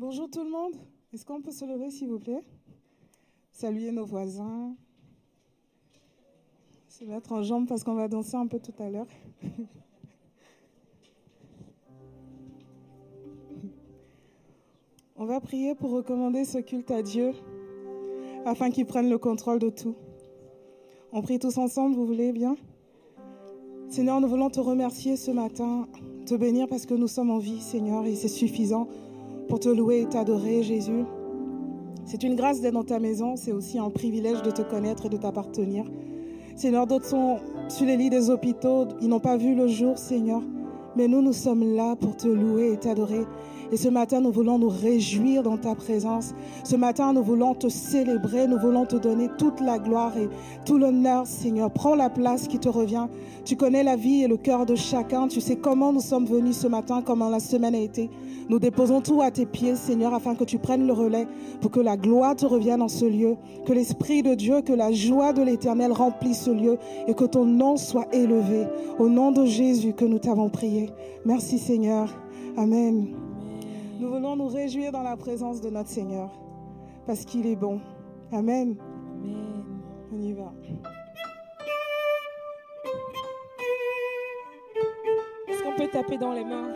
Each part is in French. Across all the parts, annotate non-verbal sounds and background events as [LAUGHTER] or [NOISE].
Bonjour tout le monde. Est-ce qu'on peut se lever, s'il vous plaît? Saluer nos voisins. Se mettre en jambe parce qu'on va danser un peu tout à l'heure. On va prier pour recommander ce culte à Dieu afin qu'il prenne le contrôle de tout. On prie tous ensemble, vous voulez bien? Seigneur, nous voulons te remercier ce matin, te bénir parce que nous sommes en vie, Seigneur, et c'est suffisant pour te louer et t'adorer, Jésus. C'est une grâce d'être dans ta maison, c'est aussi un privilège de te connaître et de t'appartenir. Seigneur, d'autres sont sur les lits des hôpitaux, ils n'ont pas vu le jour, Seigneur, mais nous, nous sommes là pour te louer et t'adorer. Et ce matin, nous voulons nous réjouir dans ta présence. Ce matin, nous voulons te célébrer, nous voulons te donner toute la gloire et tout l'honneur, Seigneur. Prends la place qui te revient. Tu connais la vie et le cœur de chacun. Tu sais comment nous sommes venus ce matin, comment la semaine a été. Nous déposons tout à tes pieds, Seigneur, afin que tu prennes le relais, pour que la gloire te revienne en ce lieu, que l'Esprit de Dieu, que la joie de l'Éternel remplisse ce lieu et que ton nom soit élevé. Au nom de Jésus que nous t'avons prié. Merci, Seigneur. Amen. Nous voulons nous réjouir dans la présence de notre Seigneur, parce qu'il est bon. Amen. Amen. On y va. Est-ce qu'on peut taper dans les mains?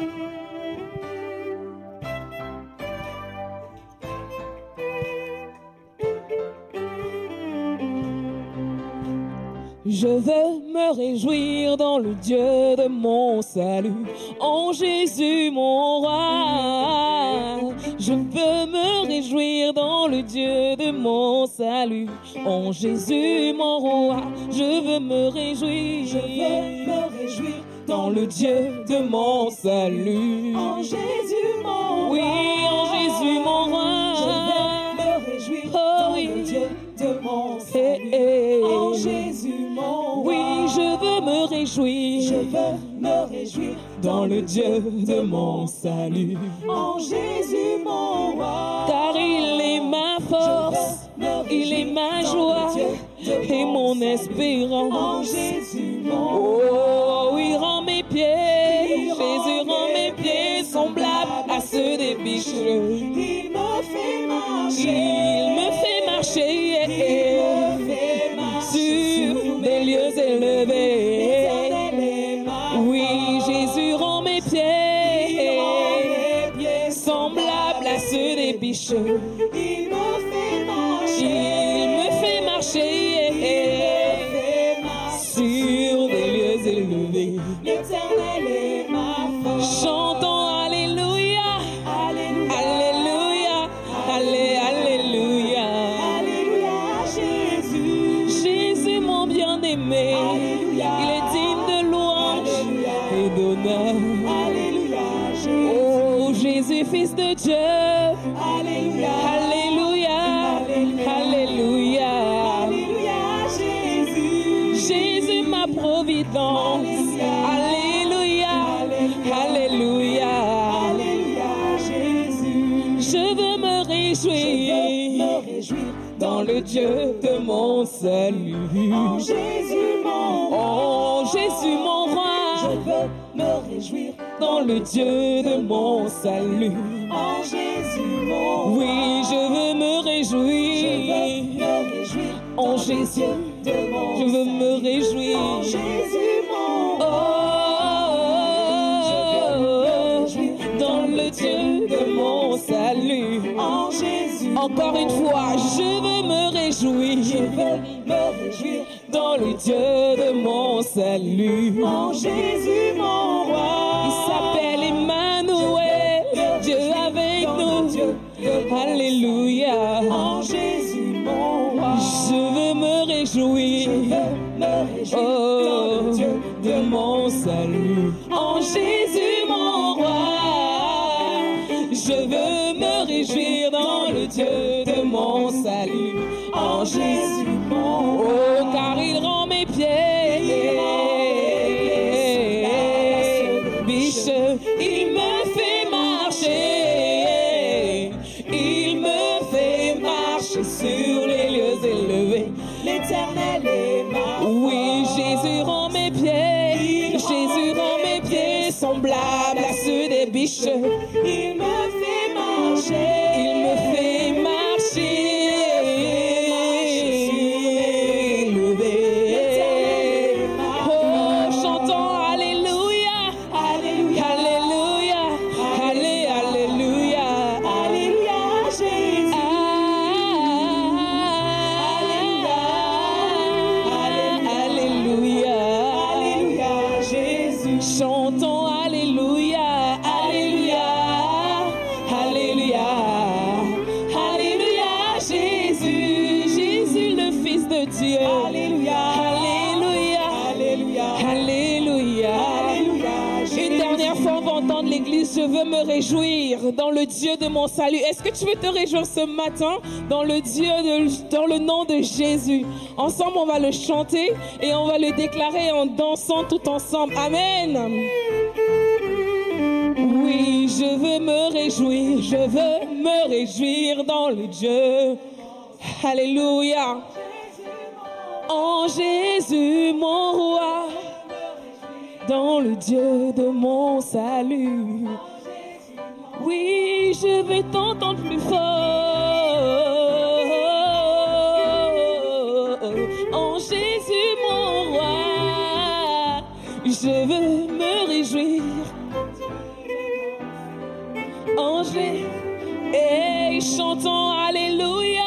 Je veux me réjouir dans le Dieu de mon salut, en Jésus mon roi. Je veux me réjouir dans le Dieu de mon salut, en Jésus mon roi. Je veux me réjouir, Je veux me réjouir dans le Dieu de mon salut. en Jésus mon Oui, roi. en Jésus mon Je roi. veux me réjouir Oh dans oui. le Dieu de mon Eh, eh. En Jésus mon roi. Oui, je veux me réjouir Je veux me réjouir dans le Dieu de mon salut. en Jésus mon roi. Car il est ma force, il est ma joie et mon salut. En espérance. Jésus mon roi. Oh, il rend mes pieds, Jésus rend mes pieds semblables à ceux des biches. Il me fait marcher. Il me fait marcher lieux élevés. Oui. Jésus rend mes pieds semblables à ceux des biches. Il me fait marcher. Alléluia. il est digne de louange et d'honneur. Alléluia, Jésus. Oh Jésus, fils de Dieu, Alléluia. Alléluia, Alléluia. Alléluia, Jésus. Jésus, ma providence. Alléluia, Alléluia. Alléluia, Jésus. Je veux me Je réjouir veux me réjouir dans le Dieu de mon salut. en réjouir dans le Dieu de mon salut. en Jésus mon. Oui, je veux me Je veux réjouir. me réjouir En Jésus, de mon Je veux me réjouir. En Jésus mon Oh, dans le Dieu de mon salut. En Jésus. Encore une fois, je veux me Je réjouir veux me réjouir dans le Dieu de mon salut. en Jésus mon salut. Est-ce que tu veux te réjouir ce matin dans le Dieu, de, dans le nom de Jésus? Ensemble, on va le chanter et on va le déclarer en dansant tout ensemble. Amen. Oui, je veux me réjouir, je veux me réjouir dans le Dieu. Alléluia. En Jésus, mon roi, dans le Dieu de mon salut. Je veux t'entendre plus fort. En Jésus mon roi, je veux me réjouir. En Jésus, et chantons Alléluia.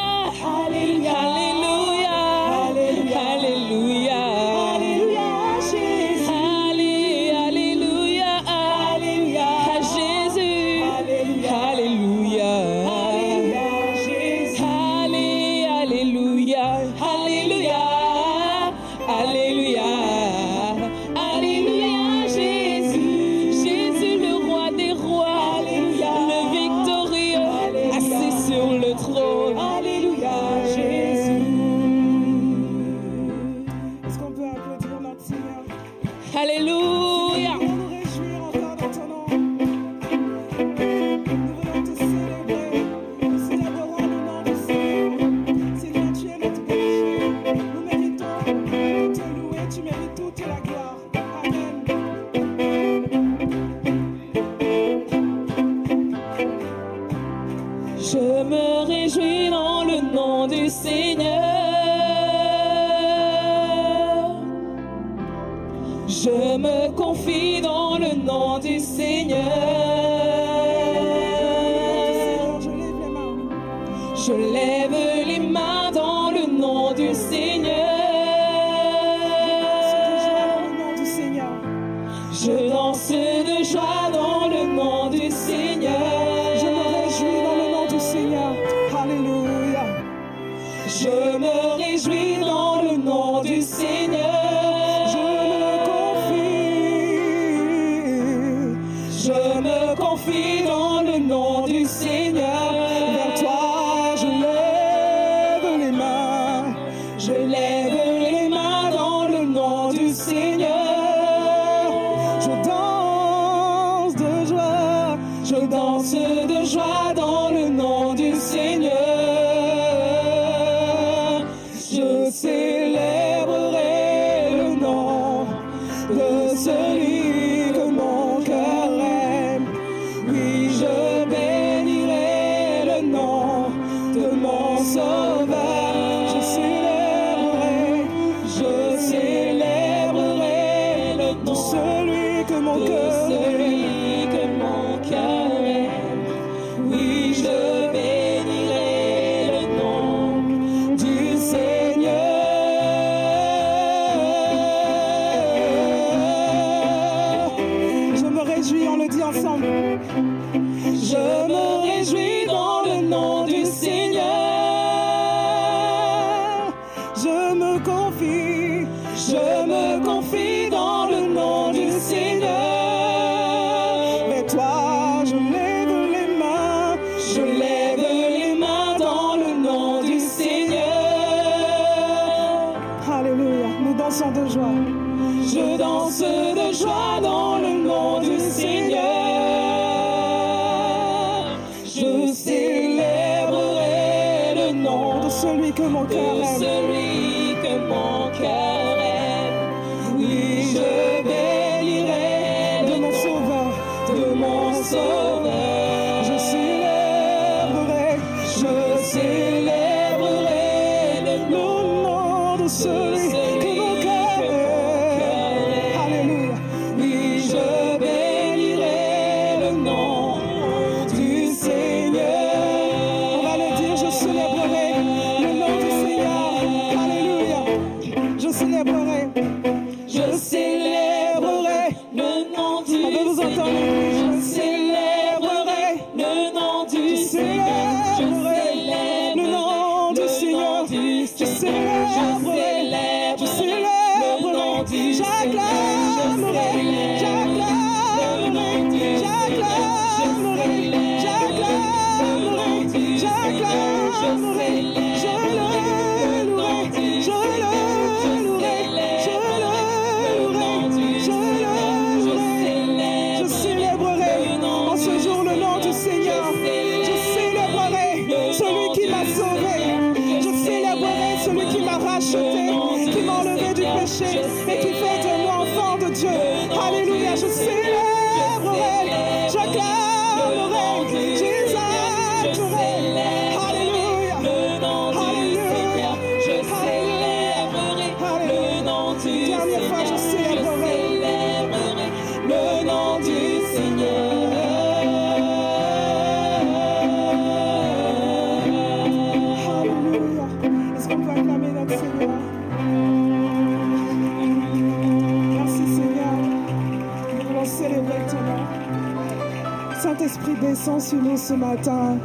sur nous ce matin.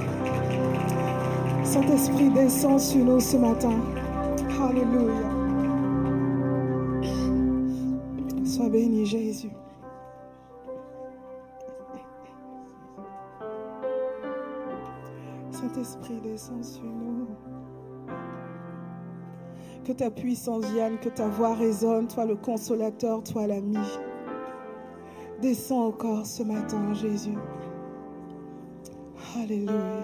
Saint-Esprit descend sur nous ce matin. Alléluia. Sois béni, Jésus. Saint-Esprit descend sur nous. Que ta puissance vienne, que ta voix résonne, toi le consolateur, toi l'ami. Descends encore ce matin, Jésus. Alléluia.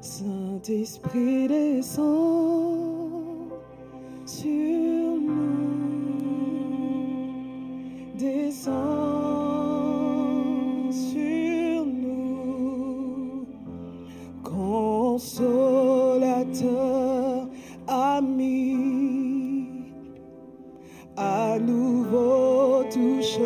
Saint-Esprit descend sur nous. Descend sur nous. Consolateur, ami, à nouveau touche.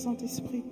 Saint-Esprit.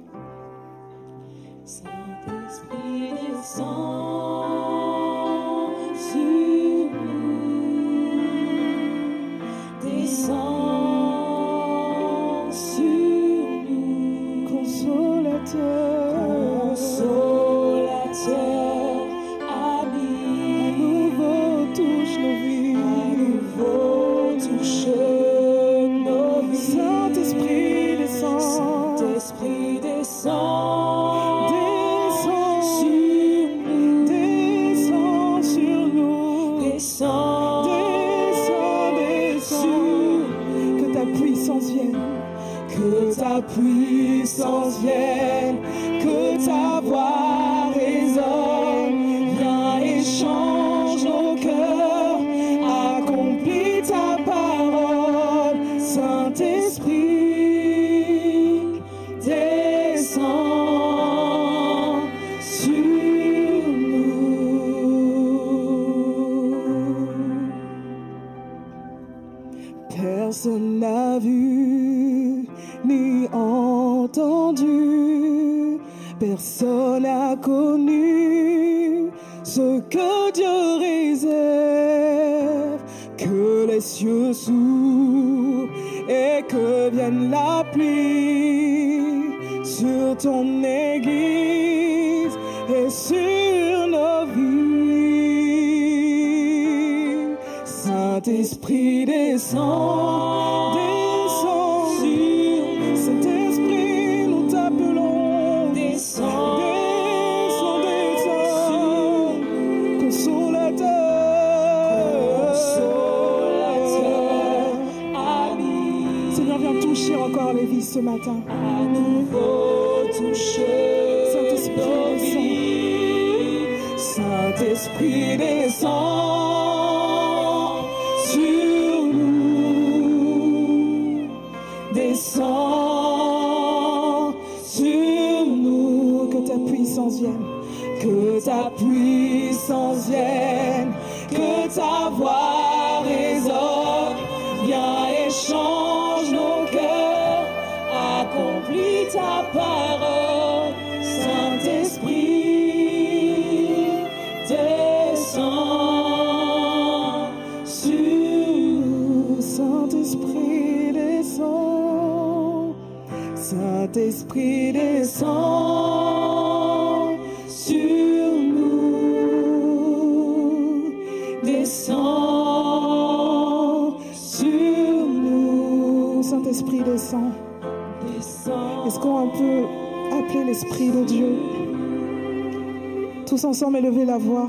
Ensemble élever la voix.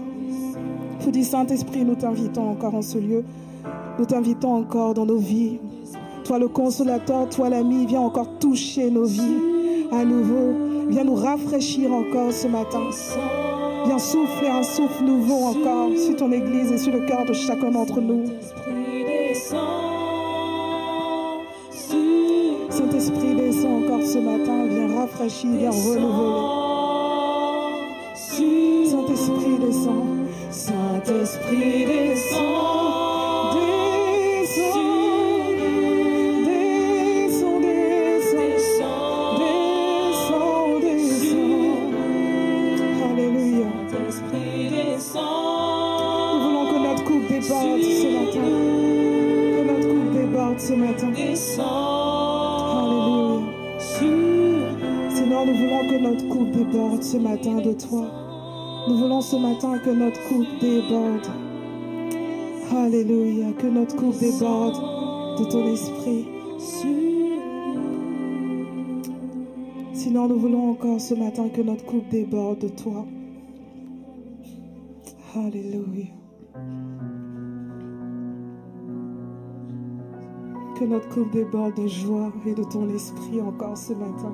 Vous dites Saint-Esprit, nous t'invitons encore en ce lieu. Nous t'invitons encore dans nos vies. Toi le consolateur, toi l'ami, viens encore toucher nos vies à nouveau. Viens nous rafraîchir encore ce matin. Viens souffler un souffle nouveau encore sur ton Église et sur le cœur de chacun d'entre nous. Saint-Esprit descend encore ce matin. Viens rafraîchir, viens renouveler. Saint-Esprit descend Descends, descends, descends, descends, descends. Alléluia. Saint-Esprit Nous descend voulons que notre coupe déborde ce matin. Que notre coupe déborde ce matin. descend Alléluia. Seigneur, nous voulons que notre coupe déborde ce matin de toi. Nous voulons ce matin que notre coupe déborde. Alléluia. Que notre coupe déborde de ton esprit. Sinon, nous voulons encore ce matin que notre coupe déborde de toi. Alléluia. Que notre coupe déborde de joie et de ton esprit encore ce matin.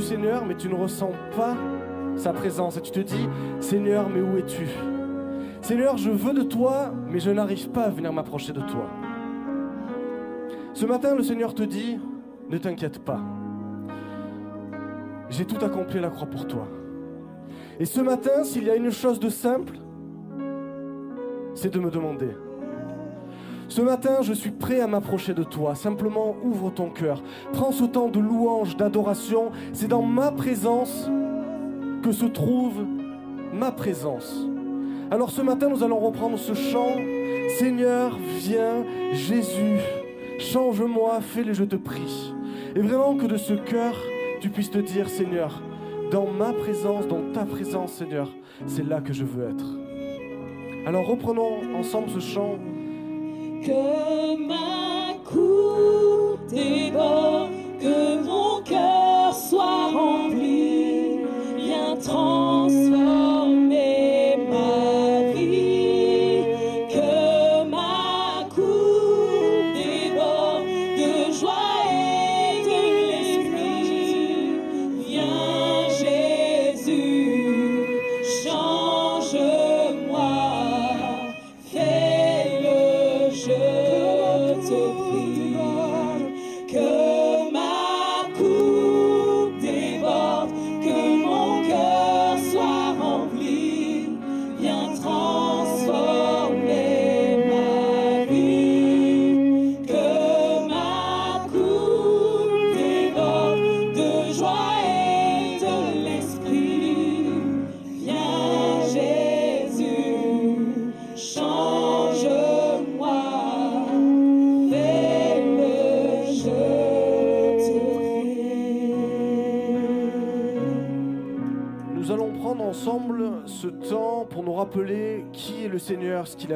Seigneur, mais tu ne ressens pas sa présence. Et tu te dis, Seigneur, mais où es-tu? Seigneur, je veux de toi, mais je n'arrive pas à venir m'approcher de toi. Ce matin, le Seigneur te dit, ne t'inquiète pas. J'ai tout accompli la croix pour toi. Et ce matin, s'il y a une chose de simple, c'est de me demander. Ce matin, je suis prêt à m'approcher de toi. Simplement, ouvre ton cœur. Prends ce temps de louange, d'adoration. C'est dans ma présence que se trouve ma présence. Alors ce matin, nous allons reprendre ce chant. Seigneur, viens, Jésus, change-moi, fais-le, je te prie. Et vraiment que de ce cœur, tu puisses te dire, Seigneur, dans ma présence, dans ta présence, Seigneur, c'est là que je veux être. Alors reprenons ensemble ce chant. Que ma coupe déborde, que mon cœur soit rempli, viens transformer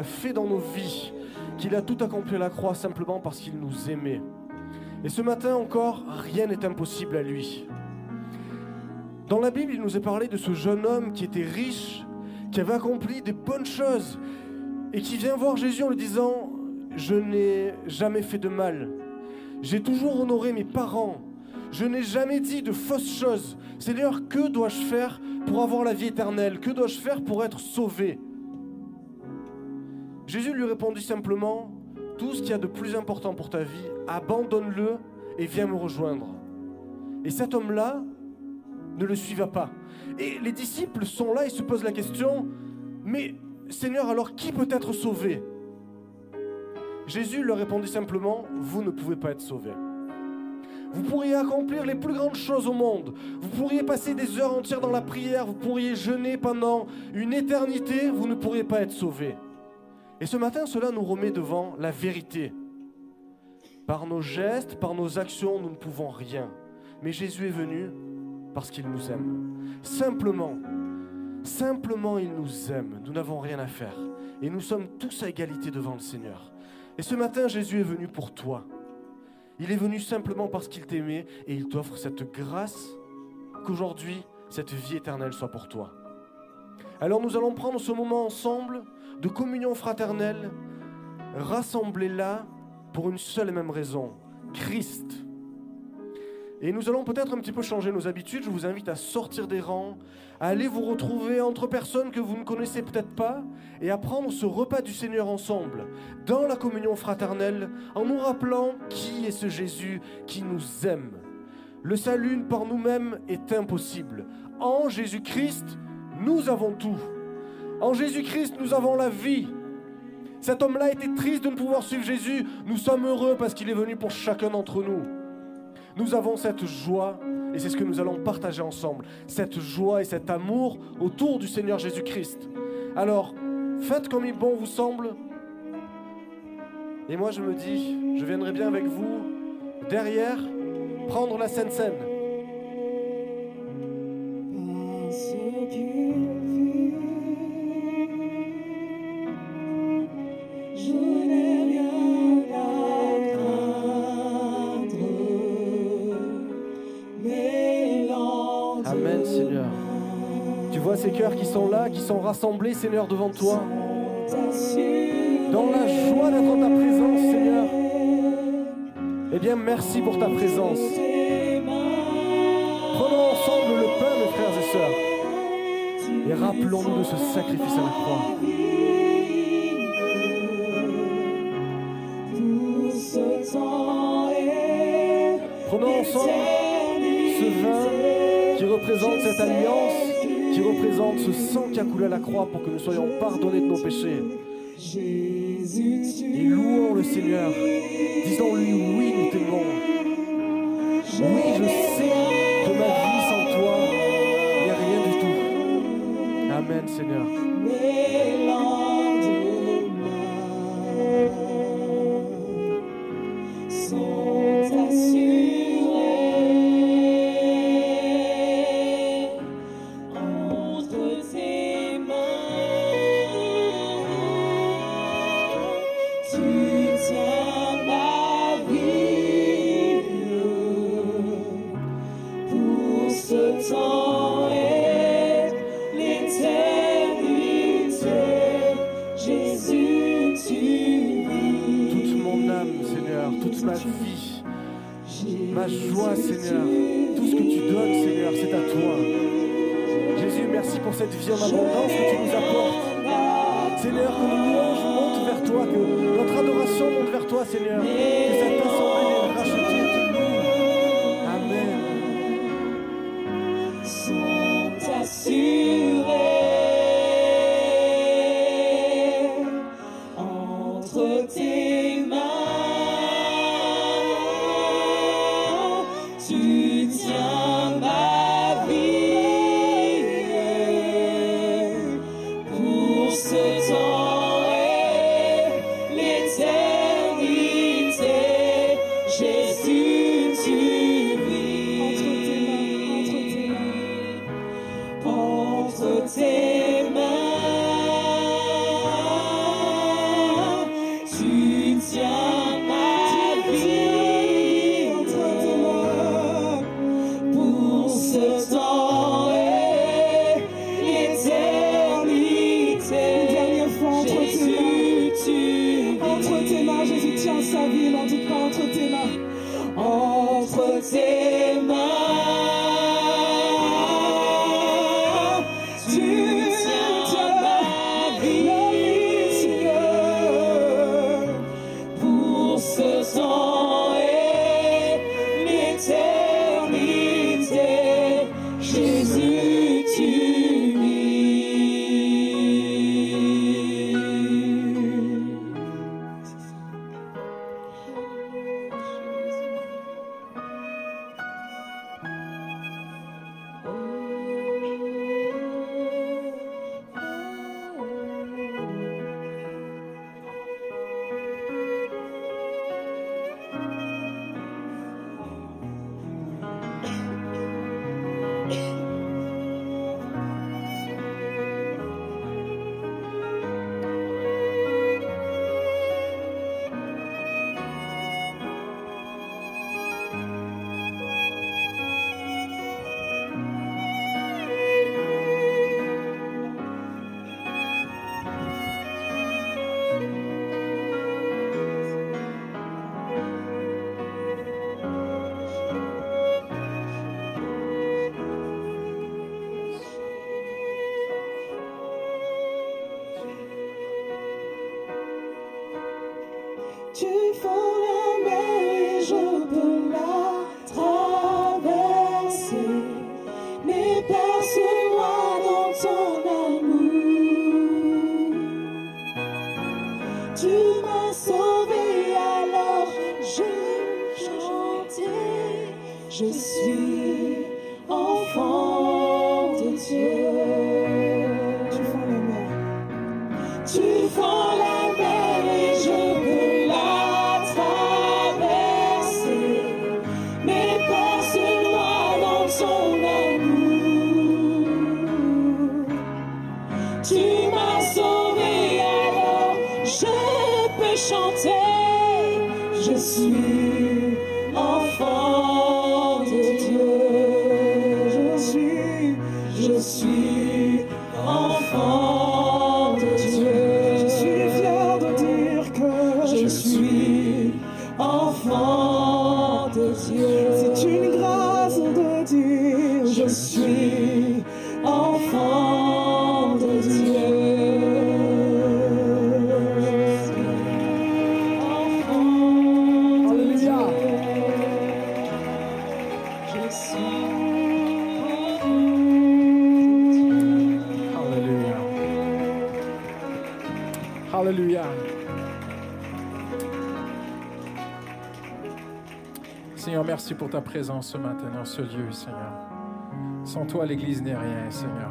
fait dans nos vies, qu'il a tout accompli à la croix simplement parce qu'il nous aimait. Et ce matin encore, rien n'est impossible à lui. Dans la Bible, il nous est parlé de ce jeune homme qui était riche, qui avait accompli des bonnes choses, et qui vient voir Jésus en lui disant, je n'ai jamais fait de mal, j'ai toujours honoré mes parents, je n'ai jamais dit de fausses choses. Seigneur, que dois-je faire pour avoir la vie éternelle? Que dois-je faire pour être sauvé Jésus lui répondit simplement, tout ce qu'il y a de plus important pour ta vie, abandonne-le et viens me rejoindre. Et cet homme-là ne le suiva pas. Et les disciples sont là et se posent la question, mais Seigneur, alors qui peut être sauvé? Jésus leur répondit simplement, vous ne pouvez pas être sauvés. Vous pourriez accomplir les plus grandes choses au monde. Vous pourriez passer des heures entières dans la prière. Vous pourriez jeûner pendant une éternité. Vous ne pourriez pas être sauvés. Et ce matin, cela nous remet devant la vérité. Par nos gestes, par nos actions, nous ne pouvons rien. Mais Jésus est venu parce qu'il nous aime. Simplement, simplement il nous aime. Nous n'avons rien à faire. Et nous sommes tous à égalité devant le Seigneur. Et ce matin, Jésus est venu pour toi. Il est venu simplement parce qu'il t'aimait et il t'offre cette grâce qu'aujourd'hui, cette vie éternelle soit pour toi. Alors nous allons prendre ce moment ensemble de communion fraternelle, rassemblés là pour une seule et même raison, Christ. Et nous allons peut-être un petit peu changer nos habitudes. Je vous invite à sortir des rangs, à aller vous retrouver entre personnes que vous ne connaissez peut-être pas et à prendre ce repas du Seigneur ensemble, dans la communion fraternelle, en nous rappelant qui est ce Jésus qui nous aime. Le salut par nous-mêmes est impossible. En Jésus-Christ, nous avons tout. En Jésus-Christ, nous avons la vie. Cet homme-là était triste de ne pouvoir suivre Jésus. Nous sommes heureux parce qu'il est venu pour chacun d'entre nous. Nous avons cette joie, et c'est ce que nous allons partager ensemble, cette joie et cet amour autour du Seigneur Jésus-Christ. Alors, faites comme il bon vous semble. Et moi, je me dis, je viendrai bien avec vous derrière prendre la Sainte sont rassemblés, Seigneur, devant toi. Dans la joie d'être en ta présence, Seigneur. Eh bien, merci pour ta présence. Prenons ensemble le pain, mes frères et sœurs. Et rappelons-nous de ce sacrifice à la croix. Prenons ensemble ce vin qui représente cette alliance, qui représente ce sang qui a coulé à la croix pour que nous soyons pardonnés de nos péchés. Et louons le Seigneur. Disons-lui, oui, nous t'aimons. Oui, je sais que ma vie tes mains, Jésus tient sa vie, n'en doute pas, entre tes mains. entre tes mains, ta présence ce matin dans ce lieu, Seigneur. Sans toi, l'Église n'est rien, Seigneur.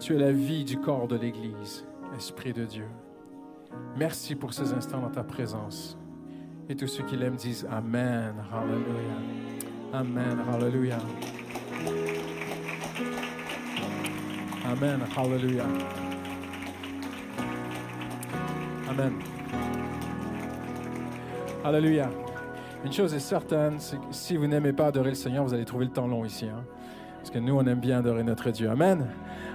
Tu es la vie du corps de l'Église, Esprit de Dieu. Merci pour ces instants dans ta présence. Et tous ceux qui l'aiment disent Amen. Alléluia. Amen. Alléluia. Amen. Alléluia. Amen. Alléluia. Une chose est certaine, c'est que si vous n'aimez pas adorer le Seigneur, vous allez trouver le temps long ici. hein. Parce que nous, on aime bien adorer notre Dieu. Amen.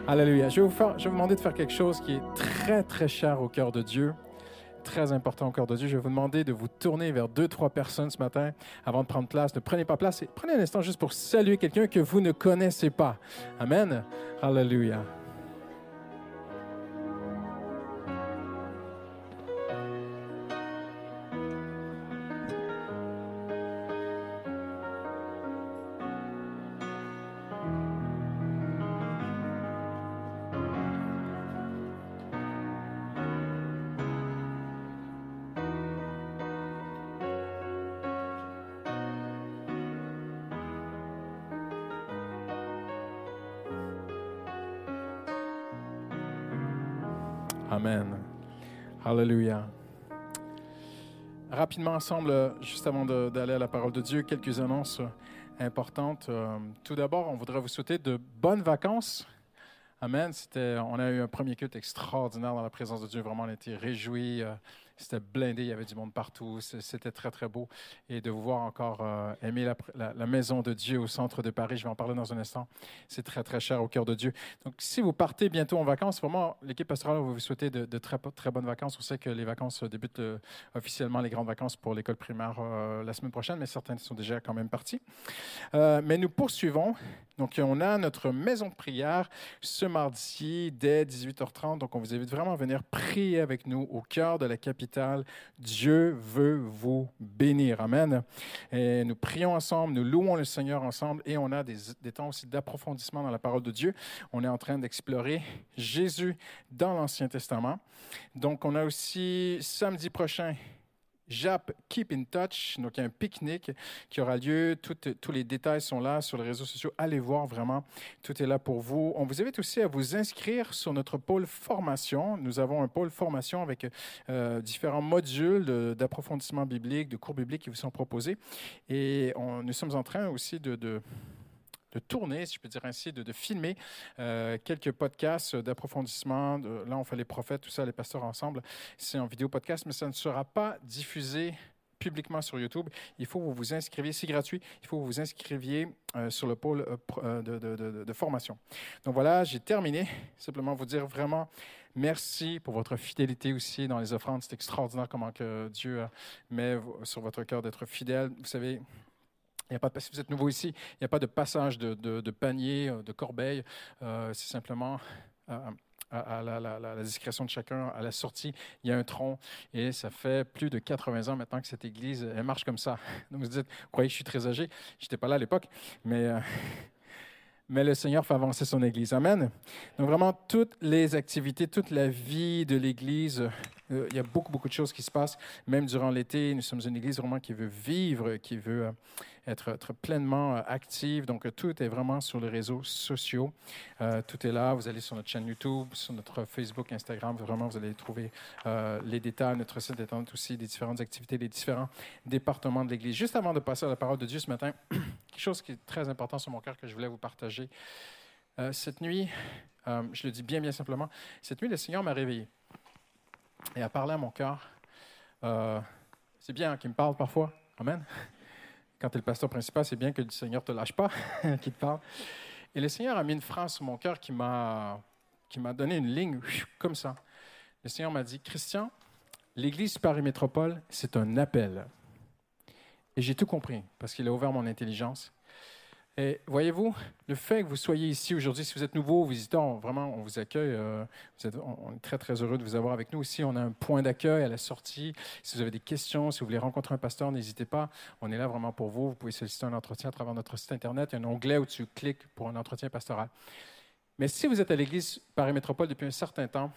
Alléluia. Je vais, vous faire- je vais vous demander de faire quelque chose qui est très, très cher au cœur de Dieu. Très important au cœur de Dieu. Je vais vous demander de vous tourner vers deux, trois personnes ce matin avant de prendre place. Ne prenez pas place et prenez un instant juste pour saluer quelqu'un que vous ne connaissez pas. Amen. Alléluia. Alléluia. Rapidement ensemble, euh, juste avant d'aller à la parole de Dieu, quelques annonces euh, importantes. Euh, Tout d'abord, on voudrait vous souhaiter de bonnes vacances. Amen. On a eu un premier culte extraordinaire dans la présence de Dieu. Vraiment, on a été réjouis. C'était blindé, il y avait du monde partout. C'était très, très beau. Et de vous voir encore euh, aimer la, maison de Dieu au centre de Paris, je vais en parler dans un instant. C'est très, très cher au cœur de Dieu. Donc, si vous partez bientôt en vacances, vraiment, l'équipe pastorale va vous souhaiter de, très, très bonnes vacances. On sait que les vacances euh, débutent euh, officiellement, les grandes vacances pour l'école primaire la semaine prochaine, mais certaines sont déjà quand même parties. Euh, mais nous poursuivons. Donc, on a notre maison de prière ce mardi dès 18h30. Donc, on vous invite vraiment à venir prier avec nous au cœur de la capitale. Dieu veut vous bénir. Amen. Et nous prions ensemble, nous louons le Seigneur ensemble et on a des, des temps aussi d'approfondissement dans la parole de Dieu. On est en train d'explorer Jésus dans l'Ancien Testament. Donc, on a aussi samedi prochain JAP Keep in Touch. Donc, il y a un pique-nique qui aura lieu. Tous les détails sont là sur les réseaux sociaux. Allez voir vraiment. Tout est là pour vous. On vous invite aussi à vous inscrire sur notre pôle formation. Nous avons un pôle formation avec euh, différents modules d'approfondissement biblique, de cours bibliques qui vous sont proposés. Et nous sommes en train aussi de- de de tourner, si je peux dire ainsi, de, de filmer euh, quelques podcasts d'approfondissement. Là, on fait les prophètes, tout ça, les pasteurs ensemble. C'est en vidéo podcast, mais ça ne sera pas diffusé publiquement sur YouTube. Il faut que vous vous inscriviez, c'est gratuit, il faut que vous vous inscriviez euh, sur le pôle euh, de, de- de- de formation. Donc voilà, j'ai terminé. Simplement vous dire vraiment merci pour votre fidélité aussi dans les offrandes. C'est extraordinaire comment que Dieu met sur votre cœur d'être fidèle. Vous savez, il y a pas si vous êtes nouveau ici, il n'y a pas de passage de, de- de panier, euh, de corbeille. Euh, c'est simplement à, la, discrétion de chacun. À la sortie, il y a un tronc. Et ça fait plus de 80 ans maintenant que cette église, elle marche comme ça. [LAUGHS] Donc vous dites, vous croyez que je suis très âgé? Je n'étais pas là à l'époque. Mais, euh, [LAUGHS] mais le Seigneur fait avancer son église. Amen. Donc vraiment, toutes les activités, toute la vie de l'église, il y a beaucoup, beaucoup de choses qui se passent. Même durant l'été, nous sommes une église vraiment qui veut vivre, qui veut... euh, être, pleinement euh, active. Donc, euh, tout est vraiment sur les réseaux sociaux. Euh, tout est là. Vous allez sur notre chaîne YouTube, sur notre Facebook, Instagram. Vraiment, vous allez trouver euh, les détails. Notre site internet aussi, des différentes activités, les différents départements de l'Église. Juste avant de passer à la parole de Dieu ce matin, [CLEARS THROAT] quelque chose qui est très important sur mon cœur que je voulais vous partager. Euh, cette nuit, euh, je le dis bien, bien simplement, cette nuit, le Seigneur m'a réveillé et a parlé à mon cœur. Euh, c'est bien hein, qu'il me parle parfois. Amen. Quand tu es le pasteur principal, c'est bien que le Seigneur ne te lâche pas, [LAUGHS] qu'il te parle. Et le Seigneur a mis une phrase sur mon cœur qui m'a, qui m'a donné une ligne comme ça. Le Seigneur m'a dit, Christian, l'Église Paris Métropole, c'est un appel. Et j'ai tout compris parce qu'il a ouvert mon intelligence. Et voyez-vous, le fait que vous soyez ici aujourd'hui, si vous êtes nouveau, visiteur, vraiment, on vous accueille. euh, on est très, très heureux de vous avoir avec nous ici. On a un point d'accueil à la sortie. Si vous avez des questions, si vous voulez rencontrer un pasteur, n'hésitez pas. On est là vraiment pour vous. Vous pouvez solliciter un entretien à travers notre site Internet. Il y a un onglet où tu cliques pour un entretien pastoral. Mais si vous êtes à l'Église Paramétropole depuis un certain temps,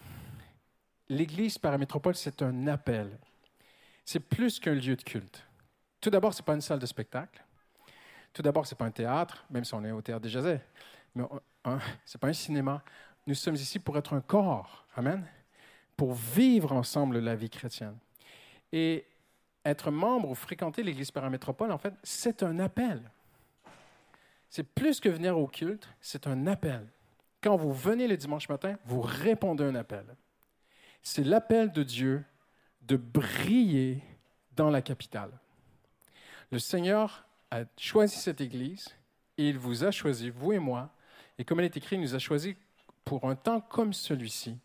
l'Église Paramétropole, c'est un appel. C'est plus qu'un lieu de culte. Tout d'abord, ce n'est pas une salle de spectacle. Tout d'abord, ce n'est pas un théâtre, même si on est au théâtre des Jazets. Mais ce n'est pas un cinéma. Nous sommes ici pour être un corps. Amen. Pour vivre ensemble la vie chrétienne. Et être membre ou fréquenter l'Église paramétropole, en fait, c'est un appel. C'est plus que venir au culte, c'est un appel. Quand vous venez le dimanche matin, vous répondez à un appel. C'est l'appel de Dieu de briller dans la capitale. Le Seigneur a choisi cette Église et il vous a choisi, vous et moi, et comme il est écrit, il nous a choisi pour un temps comme celui-ci,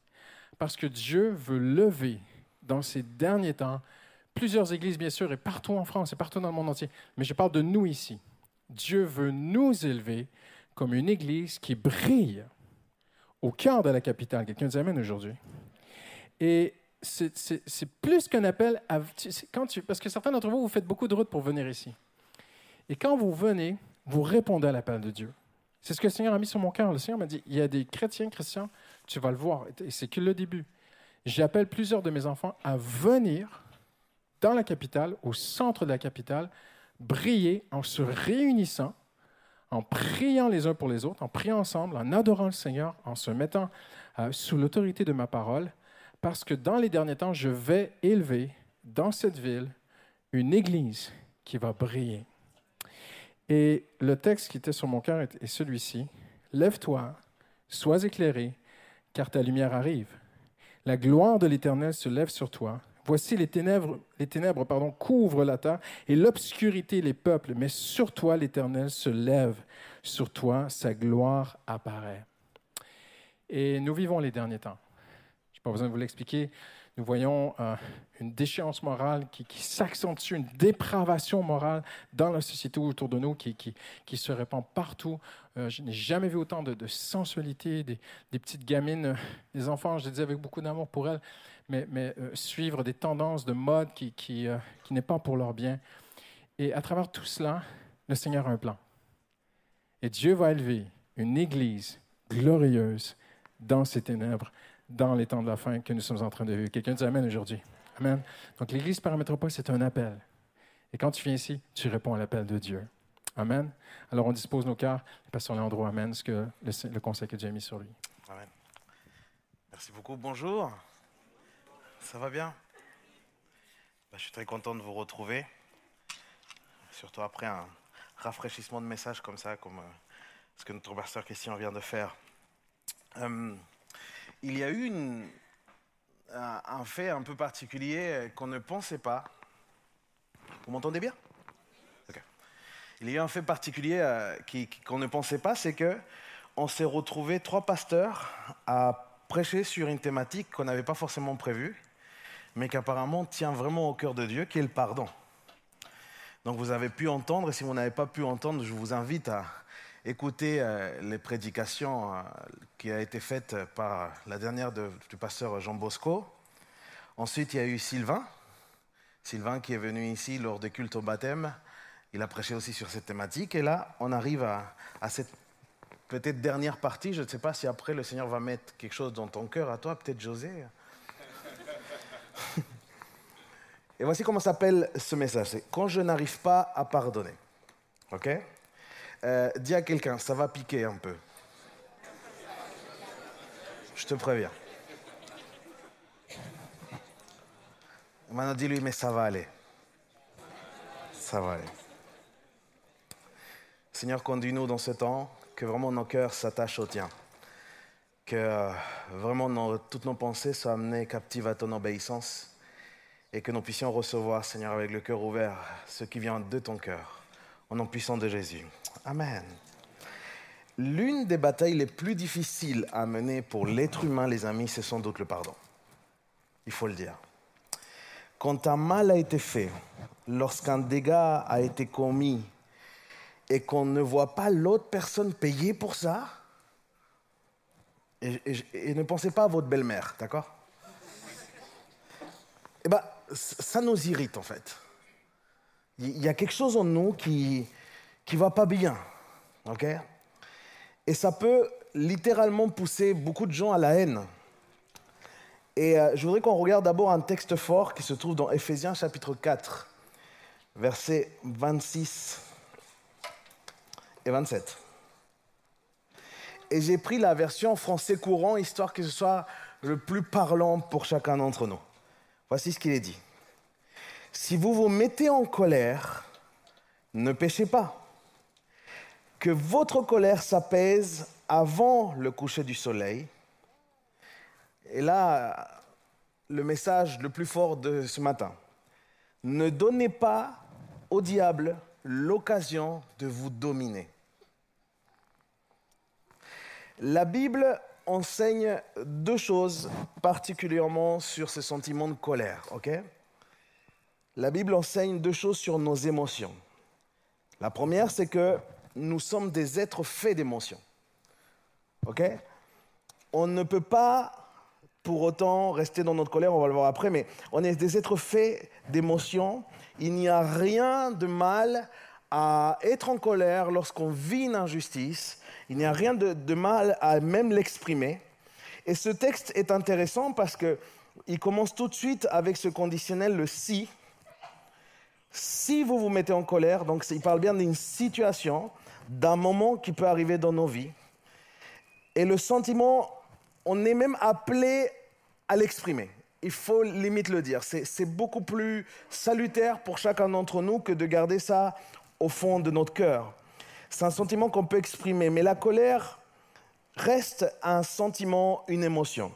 parce que Dieu veut lever dans ces derniers temps plusieurs églises, bien sûr, et partout en France et partout dans le monde entier, mais je parle de nous ici. Dieu veut nous élever comme une église qui brille au cœur de la capitale. Quelqu'un dit Amen aujourd'hui. Et c'est- plus qu'un appel à. Quand tu, parce que certains d'entre vous, vous faites beaucoup de routes pour venir ici. Et quand vous venez, vous répondez à l'appel de Dieu. C'est ce que le Seigneur a mis sur mon cœur. Le Seigneur m'a dit il y a des chrétiens, Christian, tu vas le voir. Et c'est que le début. J'appelle plusieurs de mes enfants à venir dans la capitale, au centre de la capitale, briller en se réunissant, en priant les uns pour les autres, en priant ensemble, en adorant le Seigneur, en se mettant euh, sous l'autorité de ma parole, parce que dans les derniers temps, je vais élever dans cette ville une église qui va briller. Et le texte qui était sur mon cœur est, celui-ci. Lève-toi, sois éclairé, car ta lumière arrive. La gloire de l'Éternel se lève sur toi. Voici les ténèbres, les ténèbres pardon, couvrent la terre et l'obscurité les peuples, mais sur toi l'Éternel se lève, sur toi sa gloire apparaît. Et nous vivons les derniers temps. Je n'ai pas besoin de vous l'expliquer. Nous voyons euh, une déchéance morale qui, s'accentue, une dépravation morale dans la société autour de nous qui, se répand partout. Euh, je n'ai jamais vu autant de, sensualité, des, petites gamines, euh, des enfants, je le dis avec beaucoup d'amour pour elles, mais, suivre des tendances de mode qui, qui, qui n'est pas pour leur bien. Et à travers tout cela, le Seigneur a un plan. Et Dieu va élever une église glorieuse dans ces ténèbres, dans les temps de la fin que nous sommes en train de vivre. Quelqu'un dit Amen aujourd'hui. Amen. Donc l'église paramétropole, c'est un appel. Et quand tu viens ici, tu réponds à l'appel de Dieu. Amen. Alors on dispose nos cœurs. Le pasteur Léandro amène ce que le, conseil que Dieu a mis sur lui. Amen. Merci beaucoup. Bonjour. Ça va bien? Bah, Je suis très content de vous retrouver. Surtout après un rafraîchissement de messages comme ça, comme euh, ce que notre pasteur Christian vient de faire. Euh, il y a eu un, fait un peu particulier euh, qu'on ne pensait pas. Vous m'entendez bien? Il y a eu un fait particulier euh, qu'on ne pensait pas, c'est que on s'est retrouvés trois pasteurs à prêcher sur une thématique qu'on n'avait pas forcément prévue, mais qui apparemment tient vraiment au cœur de Dieu, qui est le pardon. Donc vous avez pu entendre, et si vous n'avez pas pu entendre, je vous invite à écouter euh, les prédications euh, qui a été faites par la dernière de- du pasteur Jean Bosco. Ensuite, il y a eu Sylvain. Sylvain qui est venu ici lors des cultes au baptême. Il a prêché aussi sur cette thématique. Et là, on arrive à, à cette peut-être dernière partie. Je ne sais pas si après le Seigneur va mettre quelque chose dans ton cœur à toi, peut-être José. [LAUGHS] Et voici comment s'appelle ce message. C'est quand je n'arrive pas à pardonner. Ok? Euh, Dis à quelqu'un, ça va piquer un peu. Je te préviens. Maintenant, dis-lui, mais ça va aller. Ça va aller. Seigneur, conduis-nous dans ce temps, que vraiment nos cœurs s'attachent au tien. Que euh, vraiment toutes nos pensées soient amenées captives à ton obéissance et que nous puissions recevoir, Seigneur, avec le cœur ouvert, ce qui vient de ton cœur, au nom puissant de Jésus. Amen. L'une des batailles les plus difficiles à mener pour l'être humain, les amis, c'est sans doute le pardon. Il faut le dire. Quand un mal a été fait, lorsqu'un dégât a été commis et qu'on ne voit pas l'autre personne payer pour ça, et, ne pensez pas à votre belle-mère, d'accord? Eh bien, ça nous irrite en fait. Il y a quelque chose en nous qui qui va pas bien, ok? Et ça peut littéralement pousser beaucoup de gens à la haine. Et euh, je voudrais qu'on regarde d'abord un texte fort qui se trouve dans Éphésiens chapitre 4, versets 26 et 27. Et j'ai pris la version français courant, histoire que ce soit le plus parlant pour chacun d'entre nous. Voici ce qu'il est dit. Si vous vous mettez en colère, ne péchez pas. Que votre colère s'apaise avant le coucher du soleil. Et là, le message le plus fort de ce matin. Ne donnez pas au diable l'occasion de vous dominer. La Bible enseigne deux choses particulièrement sur ce sentiment de colère, ok? La Bible enseigne deux choses sur nos émotions. La première, c'est que nous sommes des êtres faits d'émotions. ok? On ne peut pas pour autant rester dans notre colère, on va le voir après, mais on est des êtres faits d'émotions. Il n'y a rien de mal à être en colère lorsqu'on vit une injustice. Il n'y a rien de, de mal à même l'exprimer. Et ce texte est intéressant parce qu'il commence tout de suite avec ce conditionnel, le si. Si vous vous mettez en colère, donc il parle bien d'une situation, d'un moment qui peut arriver dans nos vies. Et le sentiment, on est même appelé à l'exprimer. Il faut limite le dire. C'est beaucoup plus salutaire pour chacun d'entre nous que de garder ça au fond de notre cœur. C'est un sentiment qu'on peut exprimer, mais la colère reste un sentiment, une émotion.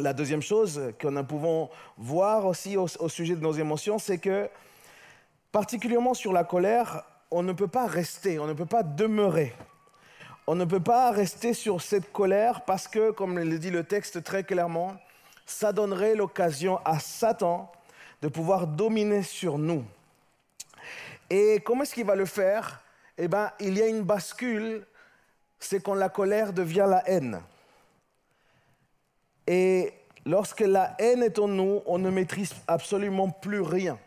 La deuxième chose que nous pouvons voir aussi au, au sujet de nos émotions, c'est que, particulièrement sur la colère, on ne peut pas rester, on ne peut pas demeurer. On ne peut pas rester sur cette colère parce que, comme le dit le texte très clairement, ça donnerait l'occasion à Satan de pouvoir dominer sur nous. Et comment est-ce qu'il va le faire? Eh bien, il y a une bascule, c'est quand la colère devient la haine. Et lorsque la haine est en nous, on ne maîtrise absolument plus rien.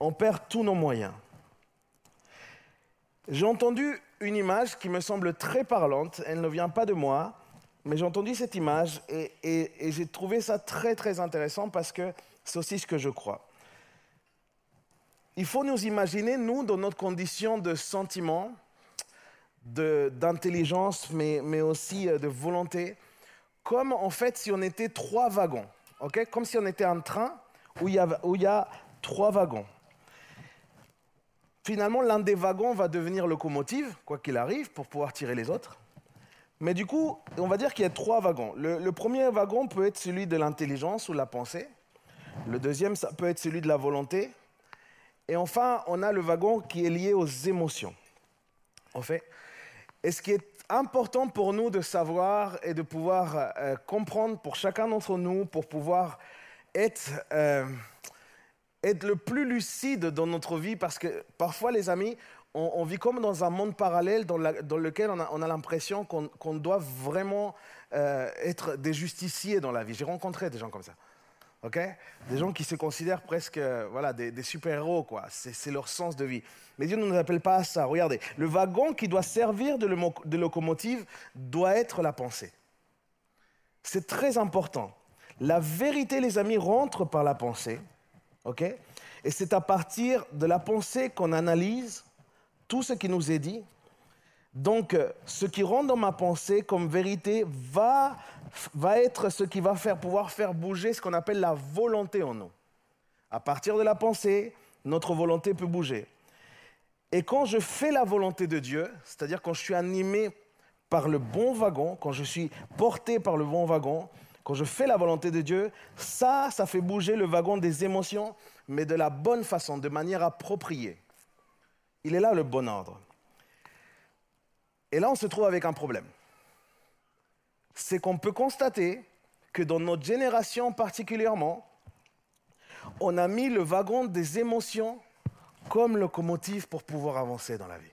On perd tous nos moyens. J'ai entendu une image qui me semble très parlante. Elle ne vient pas de moi, mais j'ai entendu cette image et, j'ai trouvé ça très très intéressant parce que c'est aussi ce que je crois. Il faut nous imaginer, nous, dans notre condition de sentiment, d'intelligence, mais, mais aussi euh, de volonté, comme en fait si on était trois wagons, comme si on était un train où il y où il y a trois wagons. Finalement, l'un des wagons va devenir locomotive, quoi qu'il arrive, pour pouvoir tirer les autres. Mais du coup, on va dire qu'il y a trois wagons. Le, premier wagon peut être celui de l'intelligence ou la pensée. Le deuxième, ça peut être celui de la volonté. Et enfin, on a le wagon qui est lié aux émotions. En fait, et ce qui est important pour nous de savoir et de pouvoir euh, comprendre pour chacun d'entre nous, pour pouvoir être euh, être le plus lucide dans notre vie parce que parfois, les amis, on, vit comme dans un monde parallèle dans, lequel on a, l'impression qu'on doit vraiment euh, être des justiciers dans la vie. J'ai rencontré des gens comme ça. ok? Des gens qui se considèrent presque voilà, des, super-héros, quoi. C'est leur sens de vie. Mais Dieu ne nous appelle pas à ça. Regardez, le wagon qui doit servir de locomotive doit être la pensée. C'est très important. La vérité, les amis, rentre par la pensée. OK? Et c'est à partir de la pensée qu'on analyse, tout ce qui nous est dit. Donc, euh, ce qui rentre dans ma pensée comme vérité va, va être ce qui va faire, pouvoir faire bouger ce qu'on appelle la volonté en nous. À partir de la pensée, notre volonté peut bouger. Et quand je fais la volonté de Dieu, c'est-à-dire quand je suis animé par le bon wagon, quand je suis porté par le bon wagon, quand je fais la volonté de Dieu, ça, ça fait bouger le wagon des émotions, mais de la bonne façon, de manière appropriée. Il est là le bon ordre. Et là, on se trouve avec un problème. C'est qu'on peut constater que dans notre génération particulièrement, on a mis le wagon des émotions comme locomotive pour pouvoir avancer dans la vie.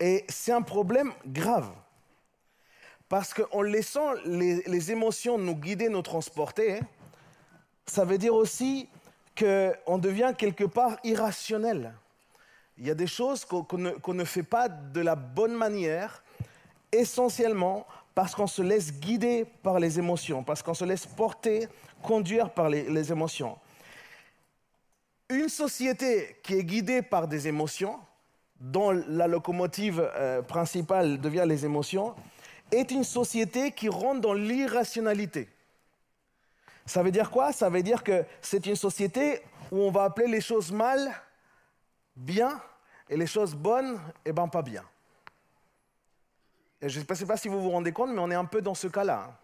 Et c'est un problème grave. Parce qu'en laissant les, émotions nous guider, nous transporter, hein, ça veut dire aussi qu'on devient quelque part irrationnel. Il y a des choses qu'on ne, fait pas de la bonne manière, essentiellement parce qu'on se laisse guider par les émotions, parce qu'on se laisse porter, conduire par les, émotions. Une société qui est guidée par des émotions, dont la locomotive euh, principale devient les émotions, est une société qui rentre dans l'irrationalité. Ça veut dire quoi? Ça veut dire que c'est une société où on va appeler les choses mal bien et les choses bonnes, eh ben pas bien. Et je ne sais pas si vous vous rendez compte, mais on est un peu dans ce cas-là.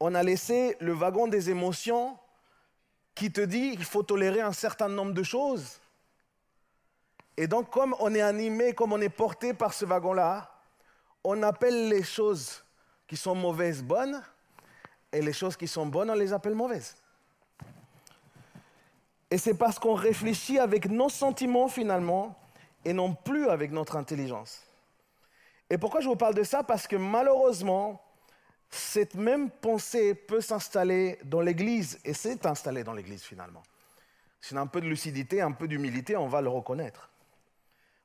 On a laissé le wagon des émotions qui te dit qu'il faut tolérer un certain nombre de choses. Et donc, comme on est animé, comme on est porté par ce wagon-là, on appelle les choses qui sont mauvaises bonnes, et les choses qui sont bonnes, on les appelle mauvaises. Et c'est parce qu'on réfléchit avec nos sentiments finalement, et non plus avec notre intelligence. Et pourquoi je vous parle de ça? Parce que malheureusement, cette même pensée peut s'installer dans l'Église, et c'est installé dans l'Église finalement. C'est un peu de lucidité, un peu d'humilité, on va le reconnaître.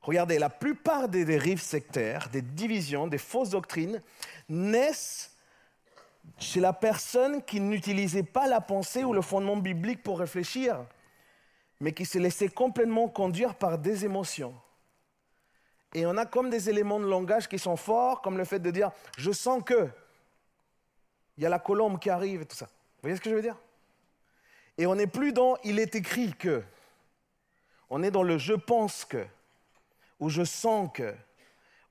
Regardez, la plupart des dérives sectaires, des divisions, des fausses doctrines naissent chez la personne qui n'utilisait pas la pensée ou le fondement biblique pour réfléchir, mais qui s'est laissé complètement conduire par des émotions. Et on a comme des éléments de langage qui sont forts, comme le fait de dire je sens que. Il y a la colombe qui arrive et tout ça. Vous voyez ce que je veux dire? Et on n'est plus dans il est écrit que. On est dans le je pense que ou je sens que,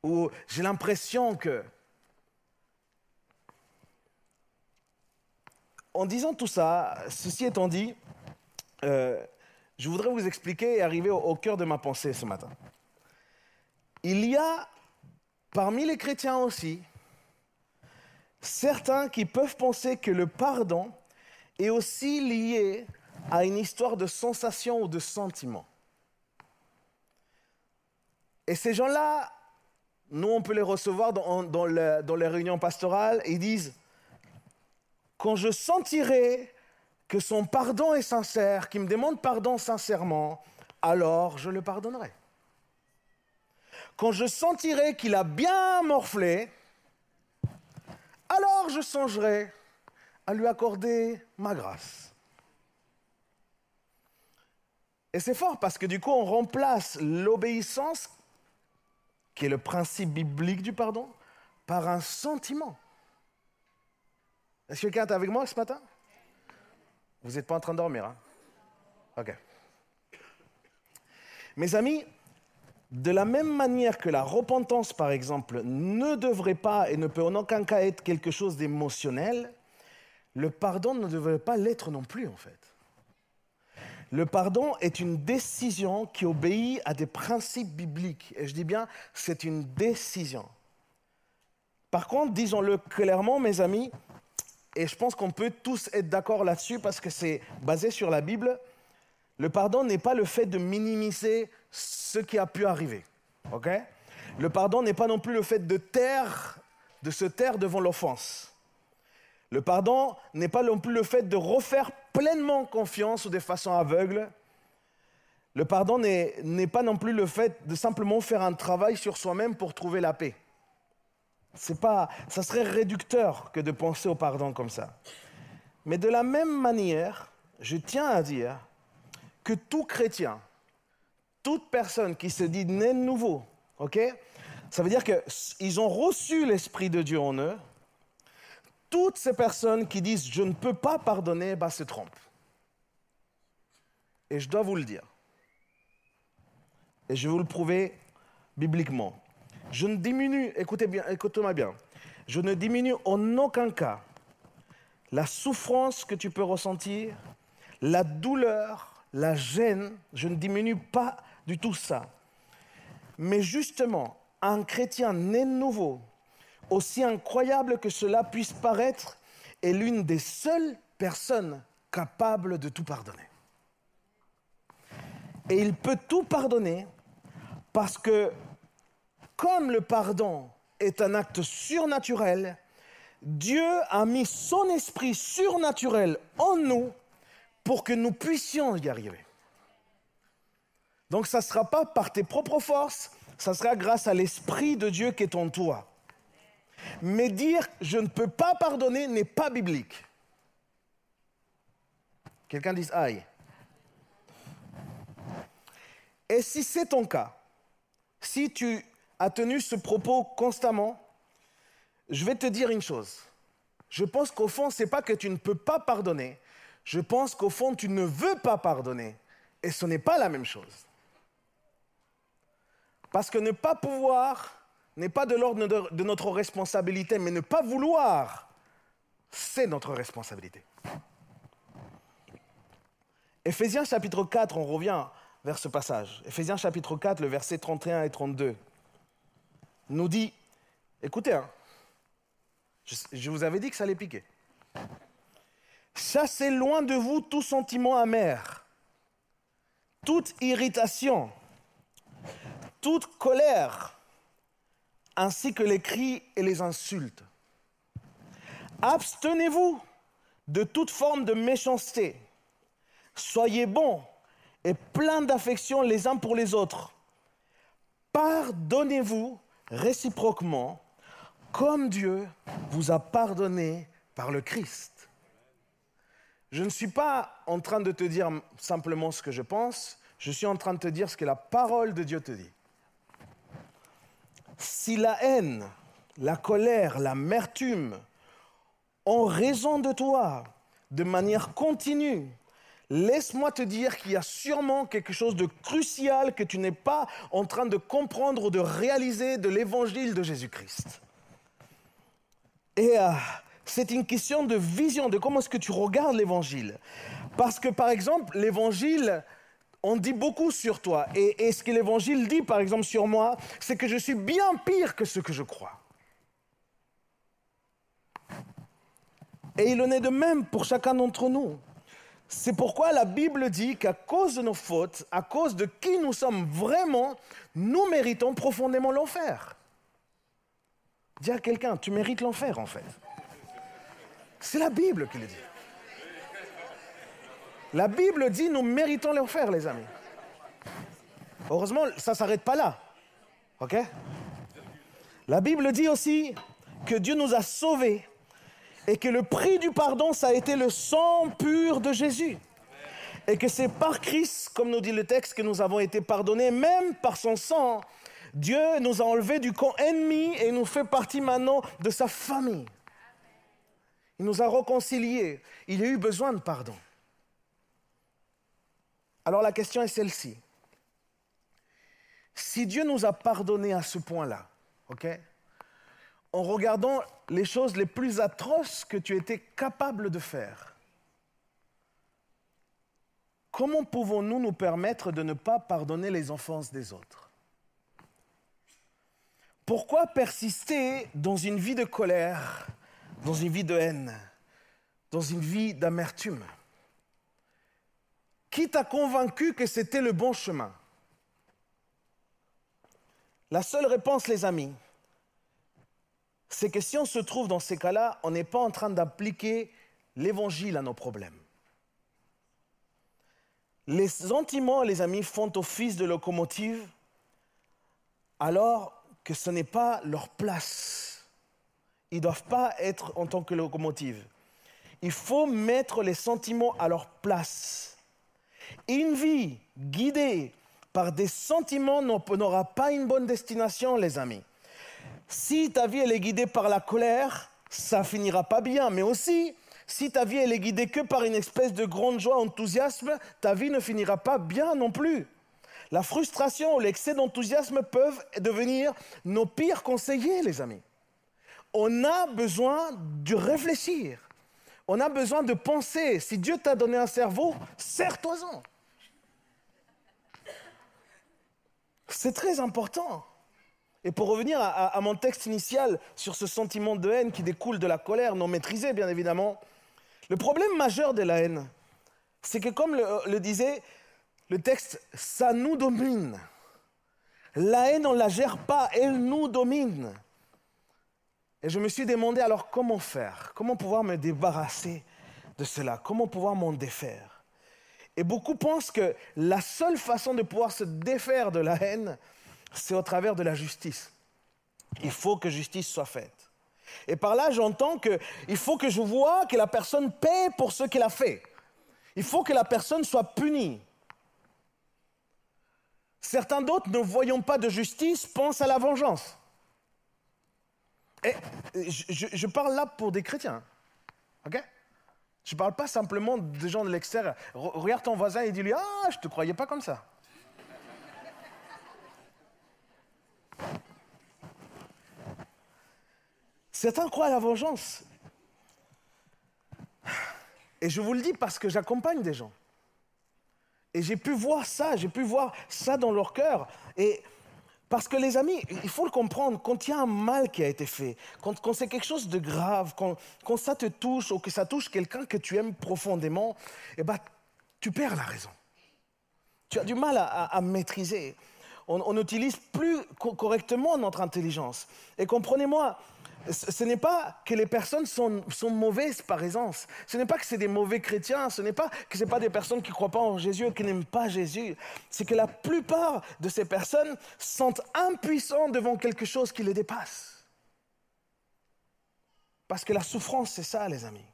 ou j'ai l'impression que. En disant tout ça, ceci étant dit, euh, je voudrais vous expliquer et arriver au, cœur de ma pensée ce matin. Il y a parmi les chrétiens aussi certains qui peuvent penser que le pardon est aussi lié à une histoire de sensation ou de sentiment. Et ces gens-là, nous, on peut les recevoir dans, les réunions pastorales. Ils disent, quand je sentirai que son pardon est sincère, qu'il me demande pardon sincèrement, alors je le pardonnerai. Quand je sentirai qu'il a bien morflé, alors je songerai à lui accorder ma grâce. Et c'est fort parce que du coup, on remplace l'obéissance qui est le principe biblique du pardon, par un sentiment. Est-ce que quelqu'un est avec moi ce matin? Vous n'êtes pas en train de dormir, hein? Ok. Mes amis, de la même manière que la repentance, par exemple, ne devrait pas et ne peut en aucun cas être quelque chose d'émotionnel, le pardon ne devrait pas l'être non plus, en fait. Le pardon est une décision qui obéit à des principes bibliques. Et je dis bien, c'est une décision. Par contre, disons-le clairement, mes amis, et je pense qu'on peut tous être d'accord là-dessus parce que c'est basé sur la Bible, le pardon n'est pas le fait de minimiser ce qui a pu arriver. le pardon n'est pas non plus le fait de de se taire devant l'offense. Le pardon n'est pas non plus le fait de refaire pleinement confiance ou de façon aveugle. Le pardon n'est pas non plus le fait de simplement faire un travail sur soi-même pour trouver la paix. C'est pas, ça serait réducteur que de penser au pardon comme ça. Mais de la même manière, je tiens à dire que tout chrétien, toute personne qui se dit né de nouveau, ok Ça veut dire qu'ils ont reçu l'Esprit de Dieu en eux. Toutes ces personnes qui disent je ne peux pas pardonner, bah, se trompent. Et je dois vous le dire. Et je vais vous le prouver bibliquement. Je ne diminue, écoutez bien, écoutez-moi bien, je ne diminue en aucun cas la souffrance que tu peux ressentir, la douleur, la gêne, je ne diminue pas du tout ça. Mais justement, un chrétien né nouveau, aussi incroyable que cela puisse paraître, est l'une des seules personnes capables de tout pardonner. Et il peut tout pardonner parce que comme le pardon est un acte surnaturel, Dieu a mis son esprit surnaturel en nous pour que nous puissions y arriver. Donc ça ne sera pas par tes propres forces, ça sera grâce à l'esprit de Dieu qui est en toi. Mais dire je ne peux pas pardonner n'est pas biblique. Quelqu'un dit aïe. Et si c'est ton cas, si tu as tenu ce propos constamment, je vais te dire une chose. Je pense qu'au fond, ce n'est pas que tu ne peux pas pardonner. Je pense qu'au fond, tu ne veux pas pardonner. Et ce n'est pas la même chose. Parce que ne pas pouvoir n'est pas de l'ordre de, notre responsabilité, mais ne pas vouloir, c'est notre responsabilité. Éphésiens chapitre 4, on revient vers ce passage. Éphésiens chapitre 4, le verset 31 et 32, nous dit, écoutez, hein, je, vous avais dit que ça allait piquer. Chassez loin de vous tout sentiment amer, toute irritation, toute colère, ainsi que les cris et les insultes. Abstenez-vous de toute forme de méchanceté. Soyez bons et pleins d'affection les uns pour les autres. Pardonnez-vous réciproquement comme Dieu vous a pardonné par le Christ. Je ne suis pas en train de te dire simplement ce que je pense, je suis en train de te dire ce que la parole de Dieu te dit. Si la haine, la colère, l'amertume ont raison de toi de manière continue, laisse-moi te dire qu'il y a sûrement quelque chose de crucial que tu n'es pas en train de comprendre ou de réaliser de l'évangile de Jésus-Christ. Et euh, c'est une question de vision, de comment est-ce que tu regardes l'évangile. Parce que, par exemple, l'évangile, on dit beaucoup sur toi. Et, ce que l'évangile dit, par exemple, sur moi, c'est que je suis bien pire que ce que je crois. Et il en est de même pour chacun d'entre nous. C'est pourquoi la Bible dit qu'à cause de nos fautes, à cause de qui nous sommes vraiment, nous méritons profondément l'enfer. Dis à quelqu'un, tu mérites l'enfer en fait. C'est la Bible qui le dit. La Bible dit nous méritons l'enfer, les amis. Heureusement, ça ne s'arrête pas là. OK? La Bible dit aussi que Dieu nous a sauvés et que le prix du pardon, ça a été le sang pur de Jésus. Et que c'est par Christ, comme nous dit le texte, que nous avons été pardonnés, même par son sang, Dieu nous a enlevés du camp ennemi et nous fait partie maintenant de sa famille. Il nous a réconciliés. Il a eu besoin de pardon. Alors la question est celle-ci. Si Dieu nous a pardonné à ce point-là, en regardant les choses les plus atroces que tu étais capable de faire, comment pouvons-nous nous permettre de ne pas pardonner les offenses des autres? Pourquoi persister dans une vie de colère, dans une vie de haine, dans une vie d'amertume? Qui t'a convaincu que c'était le bon chemin? La seule réponse, les amis, c'est que si on se trouve dans ces cas-là, on n'est pas en train d'appliquer l'évangile à nos problèmes. Les sentiments, les amis, font office de locomotive, alors que ce n'est pas leur place. Ils ne doivent pas être en tant que locomotive. Il faut mettre les sentiments à leur place. Une vie guidée par des sentiments n'aura pas une bonne destination, les amis. Si ta vie elle est guidée par la colère, ça finira pas bien. Mais aussi, si ta vie elle est guidée que par une espèce de grande joie, enthousiasme, ta vie ne finira pas bien non plus. La frustration ou l'excès d'enthousiasme peuvent devenir nos pires conseillers, les amis. On a besoin de réfléchir. On a besoin de penser. Si Dieu t'a donné un cerveau, serre-toi-en. C'est très important. Et pour revenir à, mon texte initial sur ce sentiment de haine qui découle de la colère non maîtrisée, bien évidemment, le problème majeur de la haine, c'est que comme le, disait le texte, ça nous domine. La haine, on ne la gère pas, elle nous domine. Et je me suis demandé alors comment faire, comment pouvoir me débarrasser de cela, comment pouvoir m'en défaire? Et beaucoup pensent que la seule façon de pouvoir se défaire de la haine, c'est au travers de la justice. Il faut que justice soit faite. Et par là, j'entends qu'il faut que je vois que la personne paie pour ce qu'elle a fait. Il faut que la personne soit punie. Certains d'autres, ne voyant pas de justice, pensent à la vengeance. Et je, je parle là pour des chrétiens. OK? Je ne parle pas simplement des gens de l'extérieur. Regarde ton voisin et dis-lui Ah, je ne te croyais pas comme ça. Certains croient à la vengeance. Et je vous le dis parce que j'accompagne des gens. Et j'ai pu voir ça, j'ai pu voir ça dans leur cœur. Et parce que les amis, il faut le comprendre, quand il y a un mal qui a été fait, quand, c'est quelque chose de grave, quand, ça te touche ou que ça touche quelqu'un que tu aimes profondément, eh ben, tu perds la raison. Tu as du mal à maîtriser. On n'utilise plus correctement notre intelligence. Et comprenez-moi, ce n'est pas que les personnes sont, mauvaises par essence. Ce n'est pas que c'est des mauvais chrétiens. Ce n'est pas que ce pas des personnes qui ne croient pas en Jésus et qui n'aiment pas Jésus. C'est que la plupart de ces personnes sont impuissantes devant quelque chose qui les dépasse. Parce que la souffrance, c'est ça, les amis.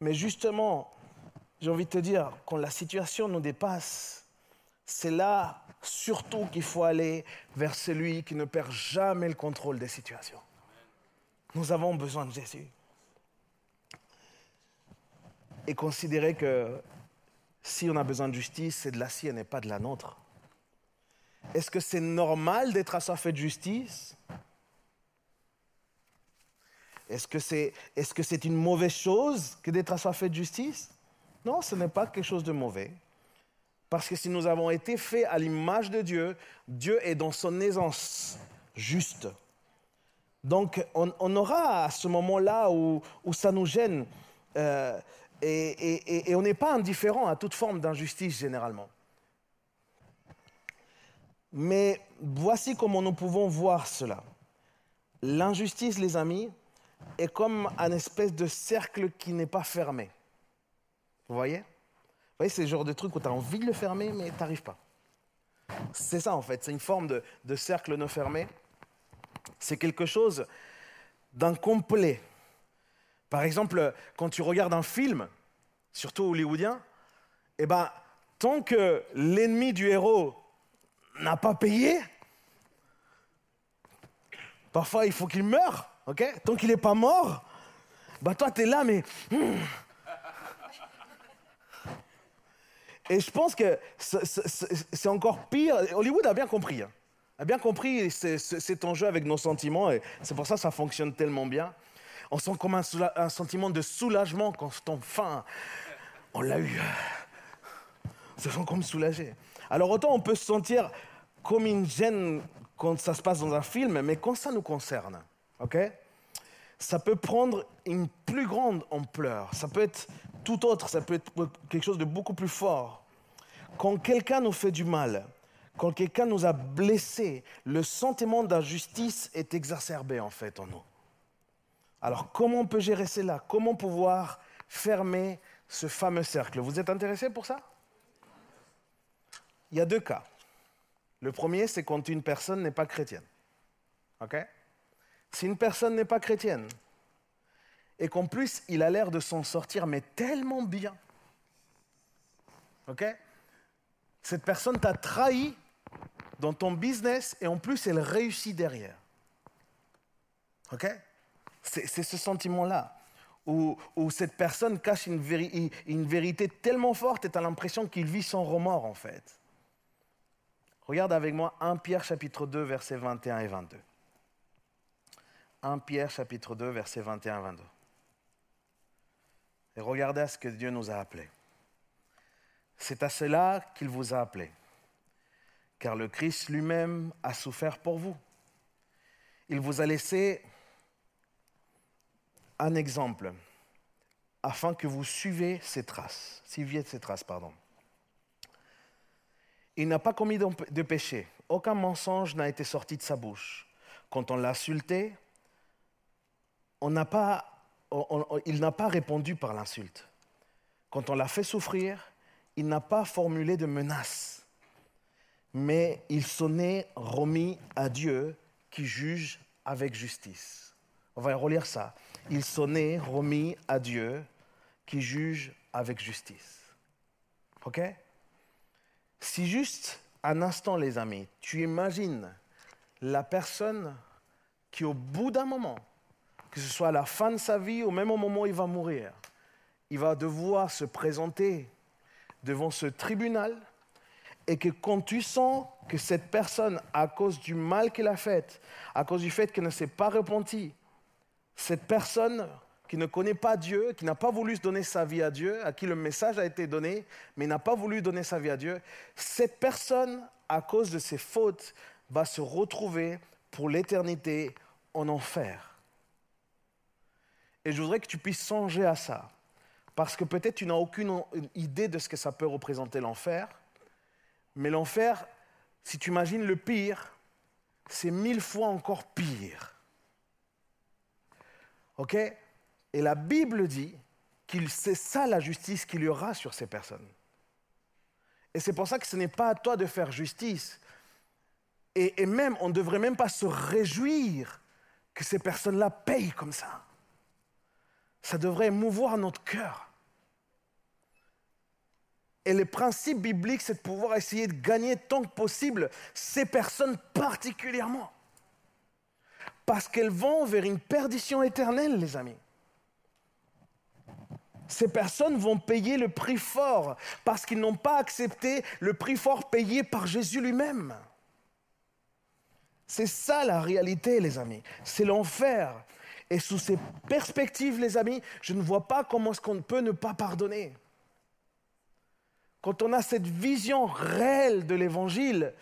Mais justement, j'ai envie de te dire, quand la situation nous dépasse, c'est là surtout qu'il faut aller vers celui qui ne perd jamais le contrôle des situations. Nous avons besoin de Jésus. Et considérer que si on a besoin de justice, c'est de la sienne et pas de la nôtre. Est-ce que c'est normal d'être assoiffé de justice? Est-ce que c'est est -ce c'est une mauvaise chose que d'être assoiffé de justice? Non, ce n'est pas quelque chose de mauvais. Parce que si nous avons été faits à l'image de Dieu, Dieu est dans son aisance juste. Donc, on, aura à ce moment-là où, ça nous gêne, euh, et, on n'est pas indifférent à toute forme d'injustice généralement. Mais voici comment nous pouvons voir cela. L'injustice, les amis, est comme un espèce de cercle qui n'est pas fermé. Vous voyez? Vous voyez, c'est le genre de truc où tu as envie de le fermer, mais tu n'arrives pas. C'est ça en fait, c'est une forme de cercle non fermé c'est quelque chose d'incomplet. Par exemple, quand tu regardes un film, surtout hollywoodien, eh ben, tant que l'ennemi du héros n'a pas payé, parfois il faut qu'il meure, ok? Tant qu'il n'est pas mort, bah toi tu es là, mais. Hmm. Et je pense que c'est encore pire. Hollywood a bien compris. Hein a bien compris cet enjeu avec nos sentiments et c'est pour ça que ça fonctionne tellement bien. On sent comme un, sentiment de soulagement quand enfin on l'a eu. On se sent comme soulagé. Alors autant on peut se sentir comme une gêne quand ça se passe dans un film, mais quand ça nous concerne, ok? Ça peut prendre une plus grande ampleur. Ça peut être tout autre, ça peut être quelque chose de beaucoup plus fort. Quand quelqu'un nous fait du mal, quand quelqu'un nous a blessés, le sentiment d'injustice est exacerbé en fait en nous. Alors comment on peut gérer cela? Comment pouvoir fermer ce fameux cercle? Vous êtes intéressé pour ça? Il y a deux cas. Le premier, c'est quand une personne n'est pas chrétienne. OK? Si une personne n'est pas chrétienne et qu'en plus il a l'air de s'en sortir, mais tellement bien. OK? Cette personne t'a trahi dans ton business et en plus elle réussit derrière. OK? C'est ce sentiment-là. Où, cette personne cache une, vérité tellement forte et tu as l'impression qu'il vit sans remords en fait. Regarde avec moi 1 Pierre chapitre 2 versets 21 et 22. 1 Pierre chapitre 2 versets 21 et 22. Et regardez à ce que Dieu nous a appelés. C'est à cela qu'il vous a appelé, car le Christ lui-même a souffert pour vous. Il vous a laissé un exemple afin que vous suiviez ses traces, suiviez ses traces, pardon. Il n'a pas commis de péché, aucun mensonge n'a été sorti de sa bouche. Quand on l'a insulté, il n'a pas répondu par l'insulte. Quand on l'a fait souffrir, il n'a pas formulé de menaces, mais il sonnait remis à Dieu qui juge avec justice. On va relire ça. Il sonnait remis à Dieu qui juge avec justice. OK? Si juste un instant, les amis, tu imagines la personne qui, au bout d'un moment, que ce soit à la fin de sa vie ou même au moment où il va mourir, il va devoir se présenter devant ce tribunal et que quand tu sens que cette personne, à cause du mal qu'elle a fait, à cause du fait qu'elle ne s'est pas repentie, cette personne qui ne connaît pas Dieu, qui n'a pas voulu donner sa vie à Dieu, à qui le message a été donné, mais n'a pas voulu donner sa vie à Dieu, cette personne, à cause de ses fautes, va se retrouver pour l'éternité en enfer. Et je voudrais que tu puisses songer à ça. Parce que peut-être tu n'as aucune idée de ce que ça peut représenter l'enfer. Mais l'enfer, si tu imagines le pire, c'est mille fois encore pire. OK? Et la Bible dit qu'il c'est ça la justice qu'il y aura sur ces personnes. Et c'est pour ça que ce n'est pas à toi de faire justice. Et, et même, on ne devrait même pas se réjouir que ces personnes-là payent comme ça. Ça devrait émouvoir notre cœur. Et le principe biblique, c'est de pouvoir essayer de gagner tant que possible ces personnes particulièrement. Parce qu'elles vont vers une perdition éternelle, les amis. Ces personnes vont payer le prix fort parce qu'ils n'ont pas accepté le prix fort payé par Jésus lui-même. C'est ça la réalité, les amis. C'est l'enfer. Et sous ces perspectives, les amis, je ne vois pas comment est-ce qu'on peut ne pas pardonner. Quand on a cette vision réelle de l'Évangile,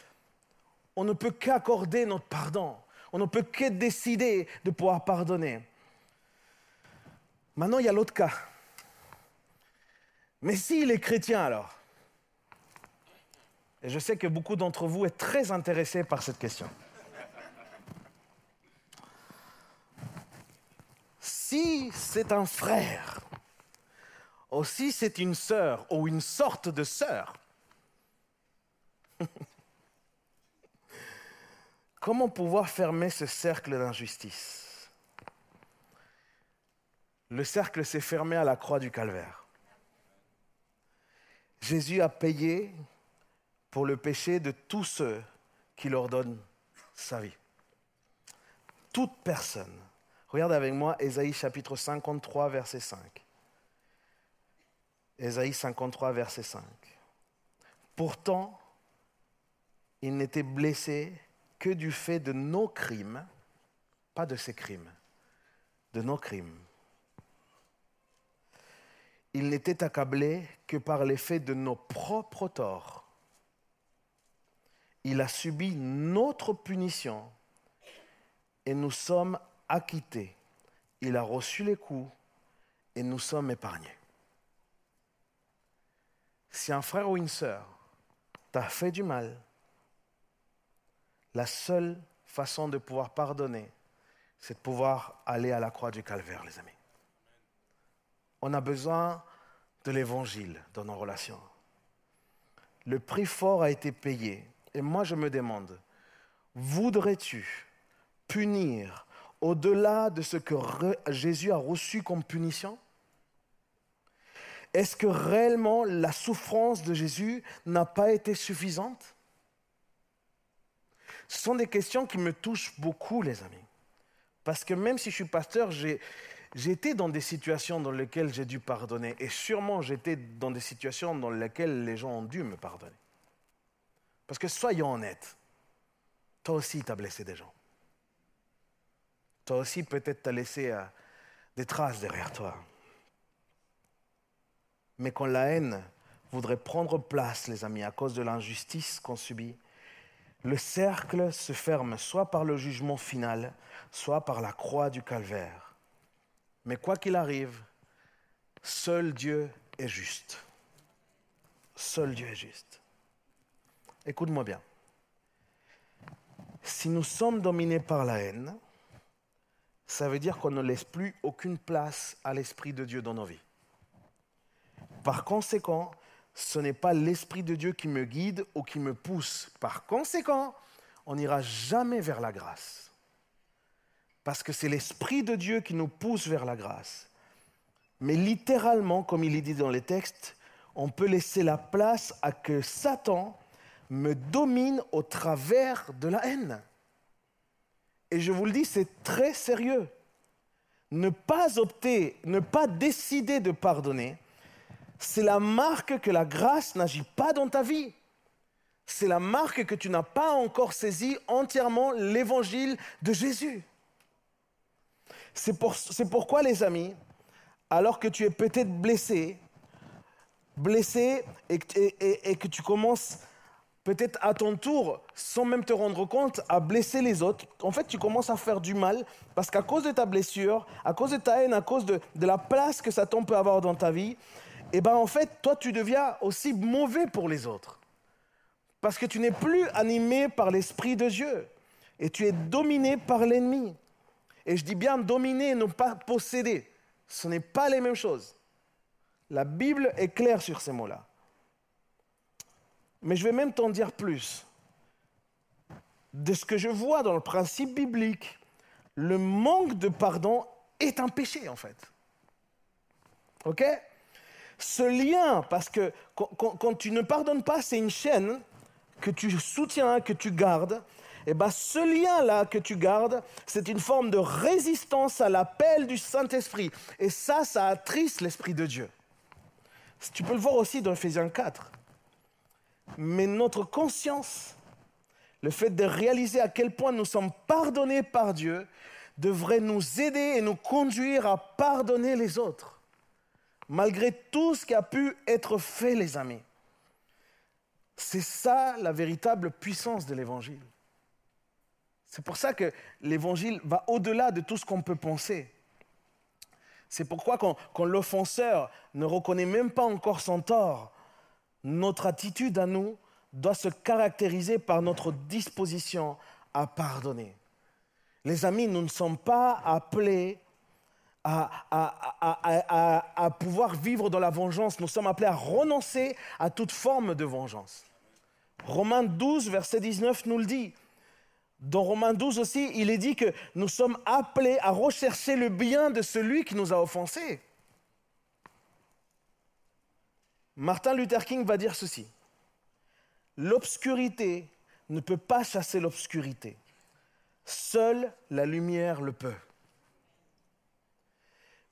on ne peut qu'accorder notre pardon. On ne peut que décider de pouvoir pardonner. Maintenant, il y a l'autre cas. Mais s'il est chrétien alors? Et je sais que beaucoup d'entre vous êtes très intéressés par cette question. Si c'est un frère aussi, c'est une sœur ou une sorte de sœur. [LAUGHS] Comment pouvoir fermer ce cercle d'injustice? Le cercle s'est fermé à la croix du calvaire. Jésus a payé pour le péché de tous ceux qui leur donnent sa vie. Toute personne. Regarde avec moi Ésaïe chapitre 53, verset 5. Ésaïe 53, verset 5. Pourtant, il n'était blessé que du fait de nos crimes, pas de ses crimes, de nos crimes. Il n'était accablé que par l'effet de nos propres torts. Il a subi notre punition et nous sommes acquittés. Il a reçu les coups et nous sommes épargnés. Si un frère ou une sœur t'a fait du mal, la seule façon de pouvoir pardonner, c'est de pouvoir aller à la croix du calvaire, les amis. On a besoin de l'évangile dans nos relations. Le prix fort a été payé. Et moi, je me demande, voudrais-tu punir au-delà de ce que Jésus a reçu comme punition? Est-ce que réellement la souffrance de Jésus n'a pas été suffisante? Ce sont des questions qui me touchent beaucoup, les amis. Parce que même si je suis pasteur, j'ai, été dans des situations dans lesquelles j'ai dû pardonner. Et sûrement, j'étais dans des situations dans lesquelles les gens ont dû me pardonner. Parce que soyons honnêtes, toi aussi, tu as blessé des gens. Toi aussi, peut-être, tu as laissé euh, des traces derrière toi. Mais quand la haine voudrait prendre place, les amis, à cause de l'injustice qu'on subit, le cercle se ferme soit par le jugement final, soit par la croix du calvaire. Mais quoi qu'il arrive, seul Dieu est juste. Seul Dieu est juste. Écoute-moi bien. Si nous sommes dominés par la haine, ça veut dire qu'on ne laisse plus aucune place à l'Esprit de Dieu dans nos vies. Par conséquent, ce n'est pas l'Esprit de Dieu qui me guide ou qui me pousse. Par conséquent, on n'ira jamais vers la grâce. Parce que c'est l'Esprit de Dieu qui nous pousse vers la grâce. Mais littéralement, comme il est dit dans les textes, on peut laisser la place à que Satan me domine au travers de la haine. Et je vous le dis, c'est très sérieux. Ne pas opter, ne pas décider de pardonner, c'est la marque que la grâce n'agit pas dans ta vie. C'est la marque que tu n'as pas encore saisi entièrement l'évangile de Jésus. C'est pourquoi, les amis, alors que tu es peut-être blessé, blessé et, et, que tu commences peut-être à ton tour, sans même te rendre compte, à blesser les autres, en fait, tu commences à faire du mal parce qu'à cause de ta blessure, à cause de ta haine, à cause de, de la place que Satan peut avoir dans ta vie, et eh bien en fait, toi, tu deviens aussi mauvais pour les autres. Parce que tu n'es plus animé par l'Esprit de Dieu. Et tu es dominé par l'ennemi. Et je dis bien dominé, non pas posséder. Ce n'est pas les mêmes choses. La Bible est claire sur ces mots-là. Mais je vais même t'en dire plus. De ce que je vois dans le principe biblique, le manque de pardon est un péché en fait. OK? Ce lien, parce que quand, tu ne pardonnes pas, c'est une chaîne que tu soutiens, que tu gardes. Et bien ce lien-là que tu gardes, c'est une forme de résistance à l'appel du Saint-Esprit. Et ça, ça attriste l'Esprit de Dieu. Tu peux le voir aussi dans Ephésiens 4. Mais notre conscience, le fait de réaliser à quel point nous sommes pardonnés par Dieu, devrait nous aider et nous conduire à pardonner les autres malgré tout ce qui a pu être fait, les amis. C'est ça la véritable puissance de l'Évangile. C'est pour ça que l'Évangile va au-delà de tout ce qu'on peut penser. C'est pourquoi quand, l'offenseur ne reconnaît même pas encore son tort, notre attitude à nous doit se caractériser par notre disposition à pardonner. Les amis, nous ne sommes pas appelés à, pouvoir vivre dans la vengeance. Nous sommes appelés à renoncer à toute forme de vengeance. Romains 12, verset 19 nous le dit. Dans Romains 12 aussi, il est dit que nous sommes appelés à rechercher le bien de celui qui nous a offensés. Martin Luther King va dire ceci. L'obscurité ne peut pas chasser l'obscurité. Seule la lumière le peut.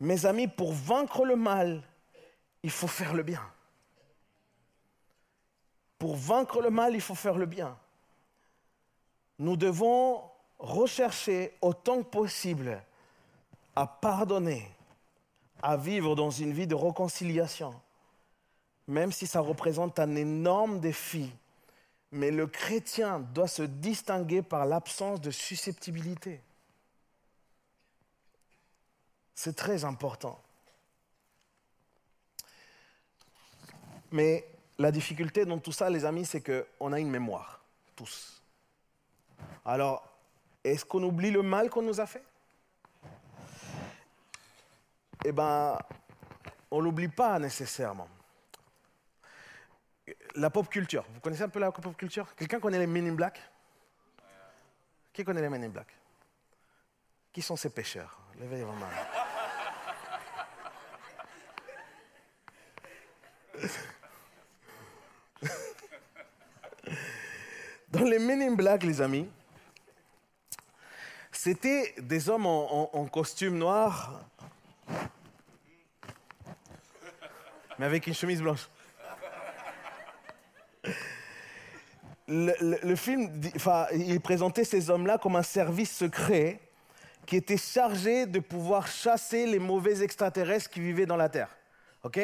Mes amis, pour vaincre le mal, il faut faire le bien. Pour vaincre le mal, il faut faire le bien. Nous devons rechercher autant que possible à pardonner, à vivre dans une vie de réconciliation, même si ça représente un énorme défi. Mais le chrétien doit se distinguer par l'absence de susceptibilité. C'est très important. Mais la difficulté dans tout ça, les amis, c'est qu'on a une mémoire, tous. Alors, est-ce qu'on oublie le mal qu'on nous a fait? Eh bien, on ne l'oublie pas nécessairement. La pop culture, vous connaissez un peu la pop culture? Quelqu'un connaît les Men in Black? Qui connaît les Men in Black? Qui sont ces pêcheurs? Levez vos mains. [LAUGHS] Dans les Men in Black, les amis, c'était des hommes en, costume noir, mais avec une chemise blanche. Le, film, enfin, il présentait ces hommes-là comme un service secret qui était chargé de pouvoir chasser les mauvais extraterrestres qui vivaient dans la Terre. OK?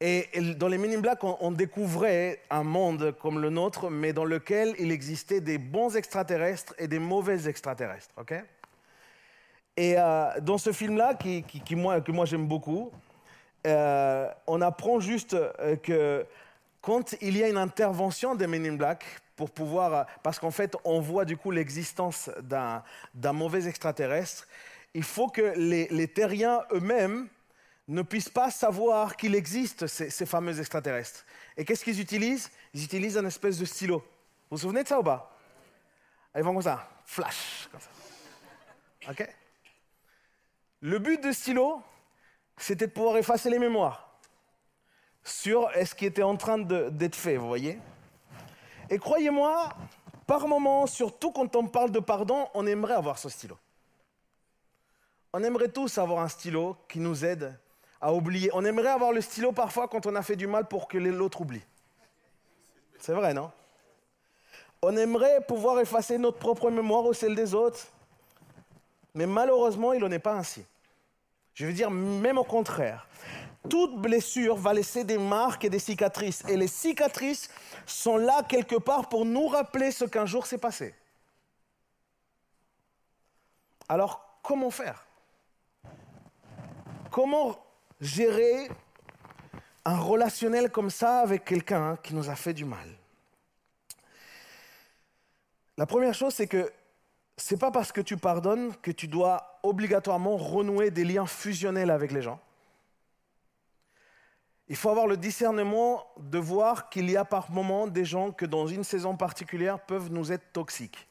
Et dans les Men in Black, on, découvrait un monde comme le nôtre, mais dans lequel il existait des bons extraterrestres et des mauvais extraterrestres. ok? Et euh, dans ce film-là, qui, que moi j'aime beaucoup, euh, on apprend juste euh, que quand il y a une intervention des Men in Black, pour pouvoir, parce qu'en fait, on voit du coup l'existence d'un mauvais extraterrestre, il faut que les terriens eux-mêmes ne puissent pas savoir qu'il existe ces, fameux extraterrestres. Et qu'est-ce qu'ils utilisent? Ils utilisent un espèce de stylo. Vous vous souvenez de ça ou pas? Ils vont comme ça, flash, comme ça. OK? Le but de stylo, c'était de pouvoir effacer les mémoires sur ce qui était en train d'être fait, vous voyez? Et croyez-moi, par moment, surtout quand on parle de pardon, on aimerait avoir ce stylo. On aimerait tous avoir un stylo qui nous aide On aimerait avoir le stylo parfois quand on a fait du mal pour que l'autre oublie. C'est vrai, non? On aimerait pouvoir effacer notre propre mémoire ou celle des autres. Mais malheureusement, il n'en est pas ainsi. Je veux dire, même au contraire. Toute blessure va laisser des marques et des cicatrices. Et les cicatrices sont là quelque part pour nous rappeler ce qu'un jour s'est passé. Alors, comment faire? Comment gérer un relationnel comme ça avec quelqu'un qui nous a fait du mal La première chose, c'est que c'est pas parce que tu pardonnes que tu dois obligatoirement renouer des liens fusionnels avec les gens. Il faut avoir le discernement de voir qu'il y a par moments des gens que dans une saison particulière peuvent nous être toxiques.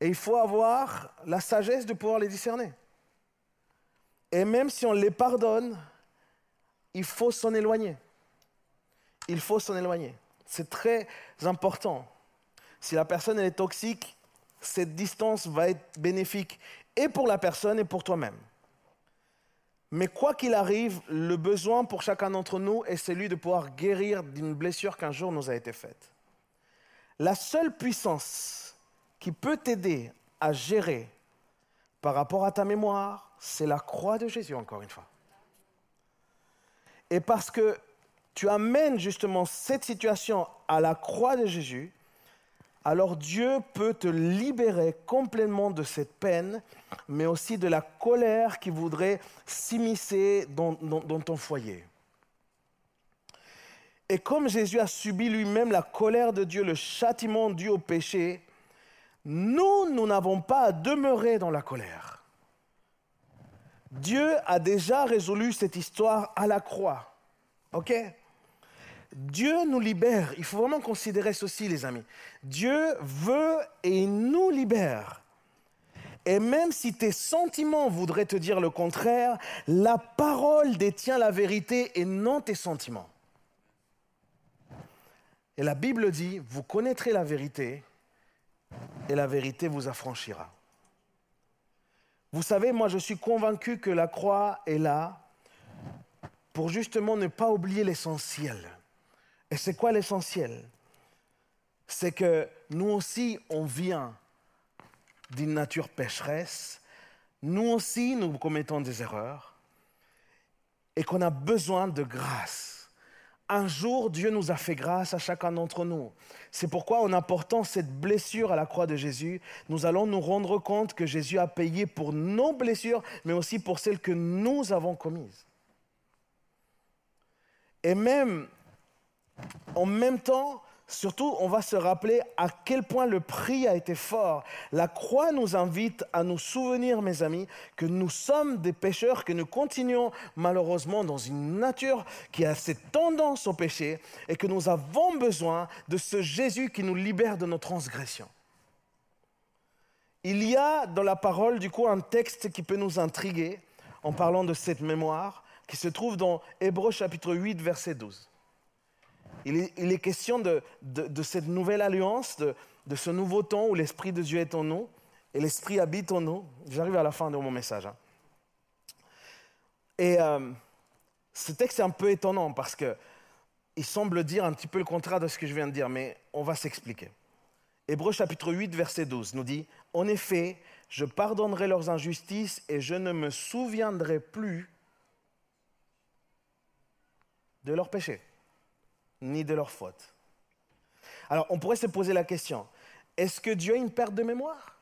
Et il faut avoir la sagesse de pouvoir les discerner. Et même si on les pardonne, il faut s'en éloigner. Il faut s'en éloigner. C'est très important. Si la personne est toxique, cette distance va être bénéfique et pour la personne et pour toi-même. Mais quoi qu'il arrive, le besoin pour chacun d'entre nous est celui de pouvoir guérir d'une blessure qu'un jour nous a été faite. La seule puissance qui peut t'aider à gérer par rapport à ta mémoire, c'est la croix de Jésus, encore une fois. Et parce que tu amènes justement cette situation à la croix de Jésus, alors Dieu peut te libérer complètement de cette peine, mais aussi de la colère qui voudrait s'immiscer dans, ton foyer. Et comme Jésus a subi lui-même la colère de Dieu, le châtiment dû au péché, nous, nous n'avons pas à demeurer dans la colère. Dieu a déjà résolu cette histoire à la croix. OK? Dieu nous libère. Il faut vraiment considérer ceci, les amis. Dieu veut et nous libère. Et même si tes sentiments voudraient te dire le contraire, la parole détient la vérité et non tes sentiments. Et la Bible dit, vous connaîtrez la vérité et la vérité vous affranchira. Vous savez, moi je suis convaincu que la croix est là pour justement ne pas oublier l'essentiel. Et c'est quoi l'essentiel? C'est que nous aussi, on vient d'une nature pécheresse, nous aussi, nous commettons des erreurs, et qu'on a besoin de grâce. Un jour, Dieu nous a fait grâce à chacun d'entre nous. C'est pourquoi, en apportant cette blessure à la croix de Jésus, nous allons nous rendre compte que Jésus a payé pour nos blessures, mais aussi pour celles que nous avons commises. Et même, en même temps, Surtout, on va se rappeler à quel point le prix a été fort. La croix nous invite à nous souvenir, mes amis, que nous sommes des pécheurs, que nous continuons malheureusement dans une nature qui a cette tendance au péché et que nous avons besoin de ce Jésus qui nous libère de nos transgressions. Il y a dans la parole, du coup, un texte qui peut nous intriguer en parlant de cette mémoire. qui se trouve dans Hébreux chapitre 8, verset 12. Il est, question de, cette nouvelle alliance, de, ce nouveau temps où l'Esprit de Dieu est en nous et l'Esprit habite en nous. J'arrive à la fin de mon message. Hein. Et euh, ce texte est un peu étonnant parce qu'il semble dire un petit peu le contraire de ce que je viens de dire, mais on va s'expliquer. Hébreux chapitre 8, verset 12 nous dit, En effet, je pardonnerai leurs injustices et je ne me souviendrai plus de leurs péchés, ni de leurs fautes. Alors, on pourrait se poser la question, est-ce que Dieu a une perte de mémoire?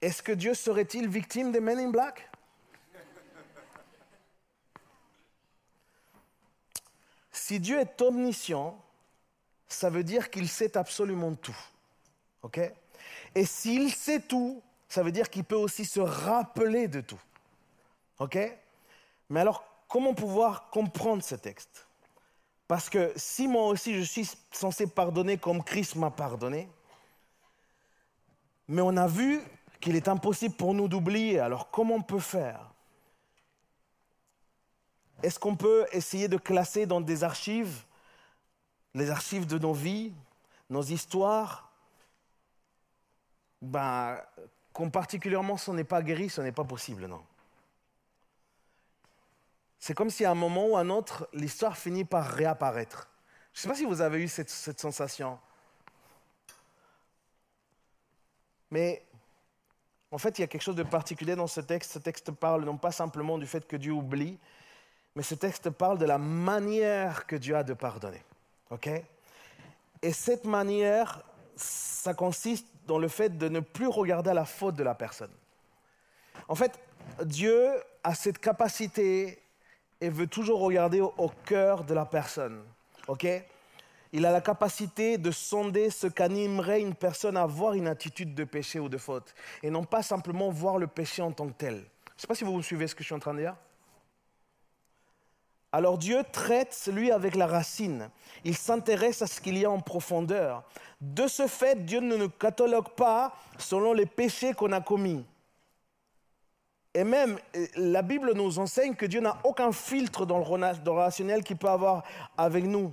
Est-ce que Dieu serait-il victime des Men in Black? Si Dieu est omniscient, ça veut dire qu'il sait absolument tout. OK? Et s'il sait tout, ça veut dire qu'il peut aussi se rappeler de tout. OK? Mais alors, comment pouvoir comprendre ce texte? Parce que si moi aussi je suis censé pardonner comme Christ m'a pardonné, mais on a vu qu'il est impossible pour nous d'oublier, alors comment on peut faire? Est-ce qu'on peut essayer de classer dans des archives les archives de nos vies, nos histoires, ben, quand particulièrement ce n'est pas guéri, ce n'est pas possible, non. C'est comme si à un moment ou à un autre, l'histoire finit par réapparaître. Je ne sais pas si vous avez eu cette, sensation. Mais en fait, il y a quelque chose de particulier dans ce texte. Ce texte parle non pas simplement du fait que Dieu oublie, mais ce texte parle de la manière que Dieu a de pardonner. OK? Et cette manière, ça consiste dans le fait de ne plus regarder à la faute de la personne. En fait, Dieu a cette capacité et veut toujours regarder au, cœur de la personne. OK? Il a la capacité de sonder ce qu'animerait une personne à avoir une attitude de péché ou de faute et non pas simplement voir le péché en tant que tel. Je ne sais pas si vous suivez ce que je suis en train de dire. Alors Dieu traite celui avec la racine. Il s'intéresse à ce qu'il y a en profondeur. De ce fait, Dieu ne nous catalogue pas selon les péchés qu'on a commis. Et même, euh, la Bible nous enseigne que Dieu n'a aucun filtre dans le relationnel qu'il peut avoir avec nous.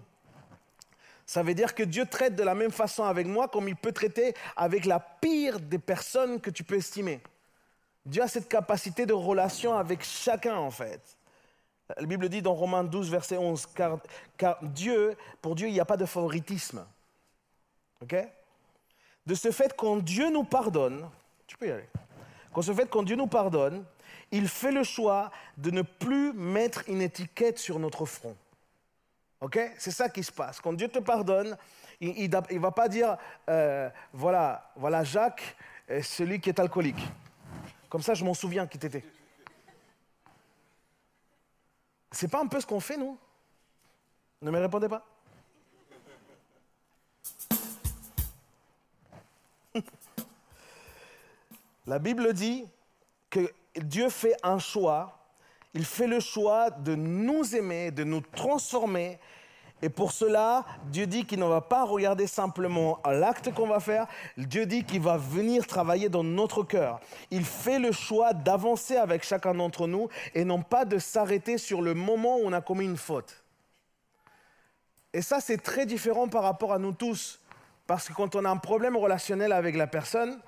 Ça veut dire que Dieu traite de la même façon avec moi comme il peut traiter avec la pire des personnes que tu peux estimer. Dieu a cette capacité de relation avec chacun en fait. La Bible dit dans Romains 12, verset 11, car, Dieu, pour Dieu, il n'y a pas de favoritisme. OK? De ce fait, quand Dieu nous pardonne, tu peux y aller. Quand ce fait, quand Dieu nous pardonne, il fait le choix de ne plus mettre une étiquette sur notre front. OK? C'est ça qui se passe. Quand Dieu te pardonne, il ne va pas dire, euh, voilà, voilà Jacques, celui qui est alcoolique. Comme ça, je m'en souviens qui t'étais. C'est pas un peu ce qu'on fait, nous? Ne me répondez pas. [LAUGHS] La Bible dit que Dieu fait un choix. Il fait le choix de nous aimer, de nous transformer et pour cela, Dieu dit qu'il ne va pas regarder simplement l'acte qu'on va faire, Dieu dit qu'il va venir travailler dans notre cœur. Il fait le choix d'avancer avec chacun d'entre nous et non pas de s'arrêter sur le moment où on a commis une faute. Et ça, c'est très différent par rapport à nous tous. Parce que quand on a un problème relationnel avec la personne,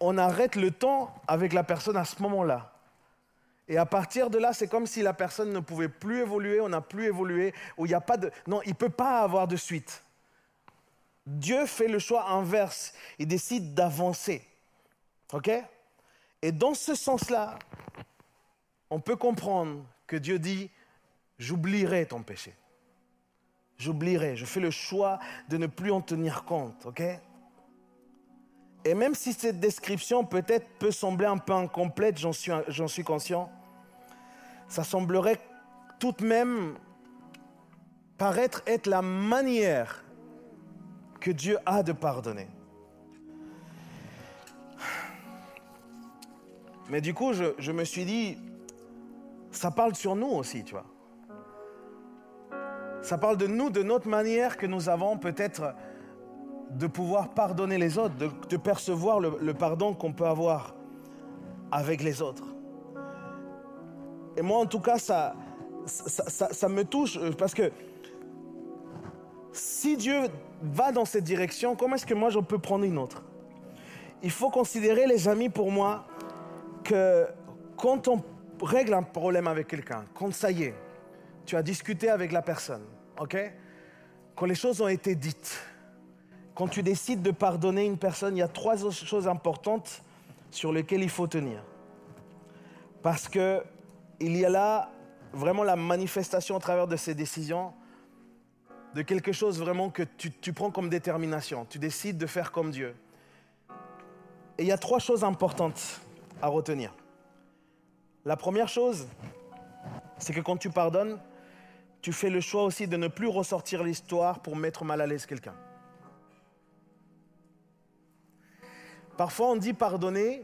on arrête le temps avec la personne à ce moment-là. Et à partir de là, c'est comme si la personne ne pouvait plus évoluer, on n'a plus évolué, ou il n'y a pas de... Non, il ne peut pas avoir de suite. Dieu fait le choix inverse. Il décide d'avancer. OK? Et dans ce sens-là, on peut comprendre que Dieu dit, j'oublierai ton péché. J'oublierai. Je fais le choix de ne plus en tenir compte. OK? Et même si cette description peut-être peut sembler un peu incomplète, j'en suis, j'en suis conscient, ça semblerait tout de même paraître être la manière que Dieu a de pardonner. Mais du coup, je, me suis dit, ça parle sur nous aussi, tu vois. Ça parle de nous, de notre manière que nous avons peut-être de pouvoir pardonner les autres, de, percevoir le pardon qu'on peut avoir avec les autres. Et moi, en tout cas, ça, ça, me touche euh, parce que si Dieu va dans cette direction, comment est-ce que moi je peux prendre une autre? Il faut considérer, les amis, pour moi, que quand on règle un problème avec quelqu'un, quand ça y est, tu as discuté avec la personne, ok? Quand les choses ont été dites, quand tu décides de pardonner une personne, il y a trois choses importantes sur lesquelles il faut tenir. Parce que il y a là vraiment la manifestation à travers de ces décisions de quelque chose vraiment que tu, tu, prends comme détermination. Tu décides de faire comme Dieu. Et il y a trois choses importantes à retenir. La première chose, c'est que quand tu pardonnes, tu fais le choix aussi de ne plus ressortir l'histoire pour mettre mal à l'aise quelqu'un. Parfois on dit pardonner,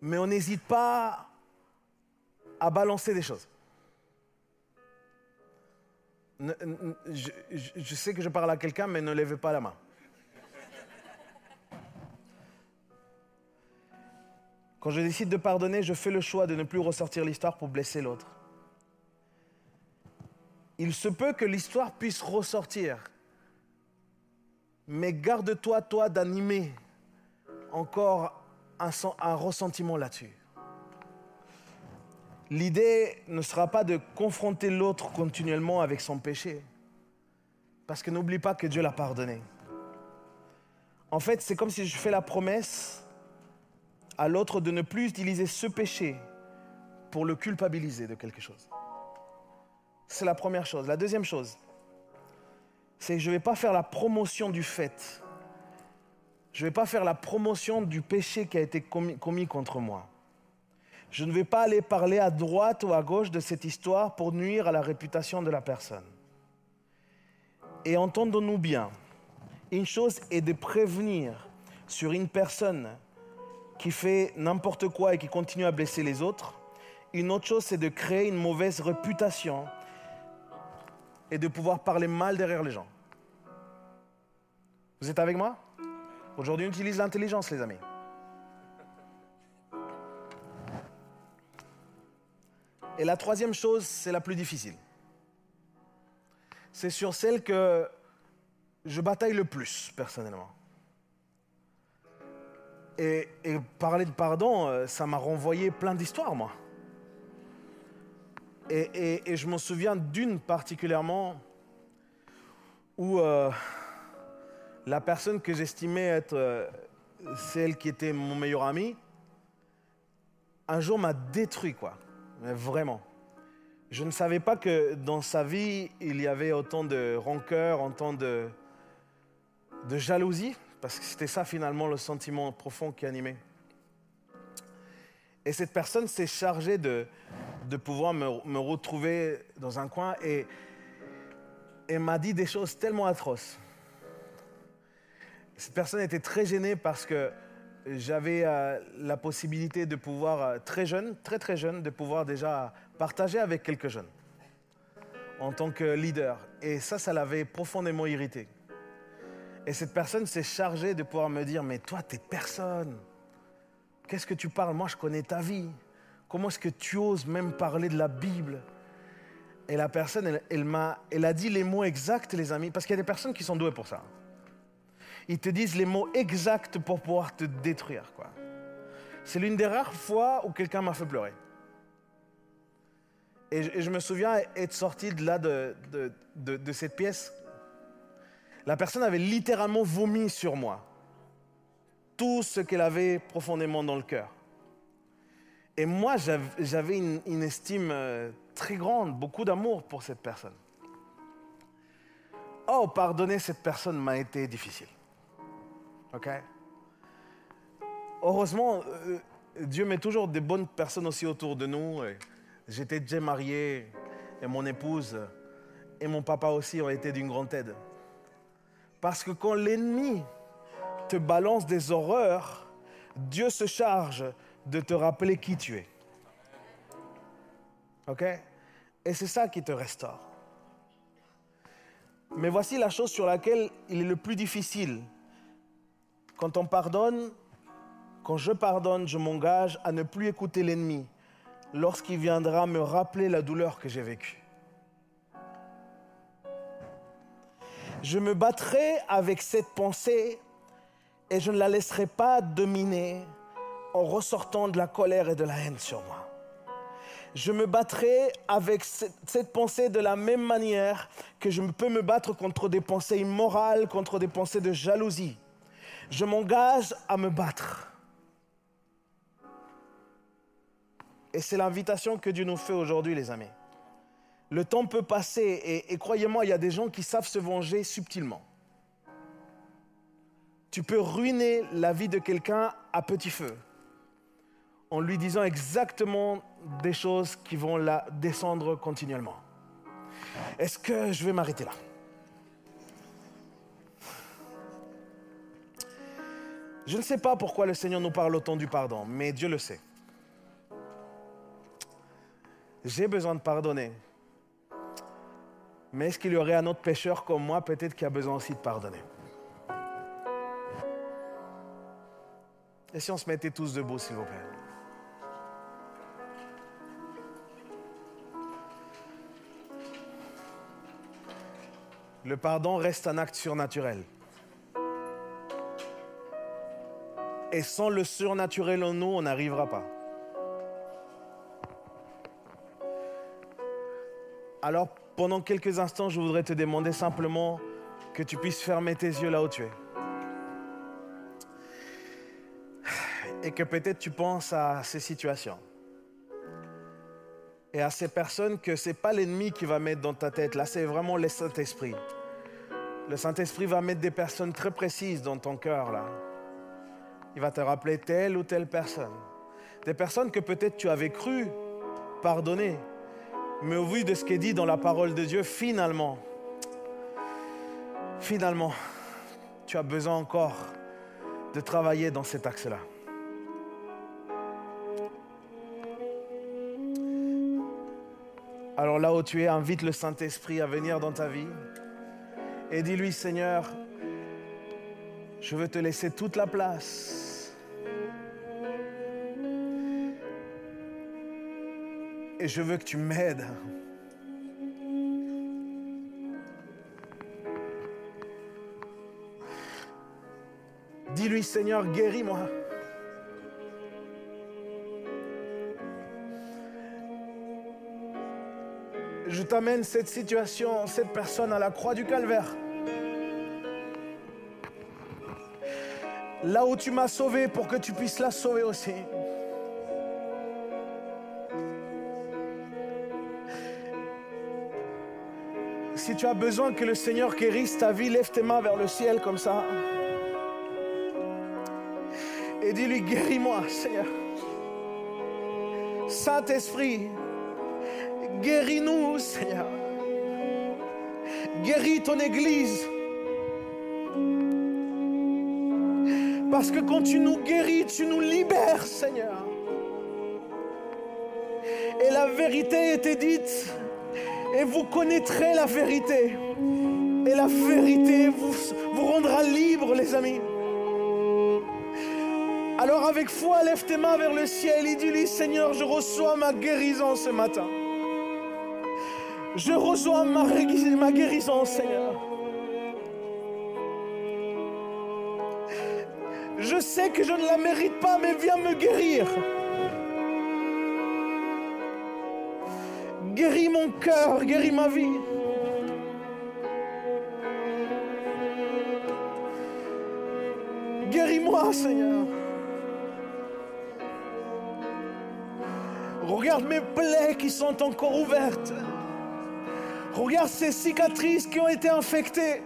mais on n'hésite pas à balancer des choses. Je, sais que je parle à quelqu'un, mais ne levez pas la main. Quand je décide de pardonner, je fais le choix de ne plus ressortir l'histoire pour blesser l'autre. Il se peut que l'histoire puisse ressortir, mais garde-toi, toi, d'animer encore un, un ressentiment là-dessus. L'idée ne sera pas de confronter l'autre continuellement avec son péché, parce que n'oublie pas que Dieu l'a pardonné. En fait, c'est comme si je fais la promesse à l'autre de ne plus utiliser ce péché pour le culpabiliser de quelque chose. C'est la première chose. La deuxième chose, c'est que je ne vais pas faire la promotion du fait. Je ne vais pas faire la promotion du péché qui a été commis, commis, contre moi. Je ne vais pas aller parler à droite ou à gauche de cette histoire pour nuire à la réputation de la personne. Et entendons-nous bien, une chose est de prévenir sur une personne qui fait n'importe quoi et qui continue à blesser les autres. Une autre chose, c'est de créer une mauvaise réputation et de pouvoir parler mal derrière les gens. Vous êtes avec moi? Aujourd'hui, on utilise l'intelligence, les amis. Et la troisième chose, c'est la plus difficile. C'est sur celle que je bataille le plus, personnellement. Et, parler de pardon, euh, ça m'a renvoyé plein d'histoires, moi. Et, je m'en souviens d'une particulièrement où euh, la personne que j'estimais être euh, celle qui était mon meilleur ami, un jour m'a détruit, quoi. Mais vraiment. Je ne savais pas que dans sa vie, il y avait autant de rancœur, autant de, de jalousie. Parce que c'était ça finalement le sentiment profond qui animait. Et cette personne s'est chargée de, de pouvoir me, retrouver dans un coin et, et m'a dit des choses tellement atroces. Cette personne était très gênée parce que j'avais euh, la possibilité de pouvoir, euh, très jeune, très très jeune, de pouvoir déjà partager avec quelques jeunes en tant que leader. Et ça, ça l'avait profondément irrité. Et cette personne s'est chargée de pouvoir me dire, mais toi, t'es personne. Qu'est-ce que tu parles? Moi, je connais ta vie. Comment est-ce que tu oses même parler de la Bible? Et la personne, elle, m'a, elle a dit les mots exacts, les amis, parce qu'il y a des personnes qui sont douées pour ça. Ils te disent les mots exacts pour pouvoir te détruire. Quoi. C'est l'une des rares fois où quelqu'un m'a fait pleurer. Et je, me souviens être sorti de là, de, de, de cette pièce la personne avait littéralement vomi sur moi tout ce qu'elle avait profondément dans le cœur. Et moi, j'avais une, estime euh, très grande, beaucoup d'amour pour cette personne. Oh, pardonner cette personne m'a été difficile. OK? Heureusement, euh, Dieu met toujours des bonnes personnes aussi autour de nous. J'étais déjà marié et mon épouse et mon papa aussi ont été d'une grande aide. Parce que quand l'ennemi te balance des horreurs, Dieu se charge de te rappeler qui tu es. OK? Et c'est ça qui te restaure. Mais voici la chose sur laquelle il est le plus difficile. Quand on pardonne, quand je pardonne, je m'engage à ne plus écouter l'ennemi, lorsqu'il viendra me rappeler la douleur que j'ai vécue. Je me battrai avec cette pensée et je ne la laisserai pas dominer en ressortant de la colère et de la haine sur moi. Je me battrai avec cette, pensée de la même manière que je peux me battre contre des pensées immorales, contre des pensées de jalousie. Je m'engage à me battre. Et c'est l'invitation que Dieu nous fait aujourd'hui, les amis. Le temps peut passer et croyez-moi, il y a des gens qui savent se venger subtilement. Tu peux ruiner la vie de quelqu'un à petit feu en lui disant exactement des choses qui vont la descendre continuellement. Est-ce que je vais m'arrêter là? Je ne sais pas pourquoi le Seigneur nous parle autant du pardon, mais Dieu le sait. J'ai besoin de pardonner. Mais est-ce qu'il y aurait un autre pécheur comme moi, peut-être qui a besoin aussi de pardonner? Et si on se mettait tous debout, s'il vous plaît? Le pardon reste un acte surnaturel. Et sans le surnaturel en nous, on n'arrivera pas. Alors, pendant quelques instants, je voudrais te demander simplement que tu puisses fermer tes yeux là où tu es. Et que peut-être tu penses à ces situations. Et à ces personnes que ce n'est pas l'ennemi qui va mettre dans ta tête. Là, c'est vraiment le Saint-Esprit. Le Saint-Esprit va mettre des personnes très précises dans ton cœur, là. Il va te rappeler telle ou telle personne. Des personnes que peut-être tu avais cru pardonner. Mais au vu de ce qui est dit dans la parole de Dieu, finalement, finalement, tu as besoin encore de travailler dans cet axe-là. Alors là où tu es, invite le Saint-Esprit à venir dans ta vie et dis-lui, Seigneur, je veux te laisser toute la place. Et je veux que tu m'aides. Dis-lui, Seigneur, guéris-moi. Je t'amène cette situation, cette personne à la croix du calvaire. Là où tu m'as sauvé pour que tu puisses la sauver aussi. Si tu as besoin que le Seigneur guérisse ta vie, lève tes mains vers le ciel comme ça. Et dis-lui, guéris-moi, Seigneur. Saint-Esprit, guéris-nous, Seigneur. Guéris ton Église. Parce que quand tu nous guéris, tu nous libères, Seigneur. Et la vérité était dite. Et vous connaîtrez la vérité. Et la vérité vous, rendra libre, les amis. Alors avec foi, lève tes mains vers le ciel et dis-lui, Seigneur, je reçois ma guérison ce matin. Je reçois ma, guérison, Seigneur. Je sais que je ne la mérite pas, mais viens me guérir. Guéris mon cœur, guéris ma vie. Guéris-moi, Seigneur. Regarde mes plaies qui sont encore ouvertes. Regarde ces cicatrices qui ont été infectées.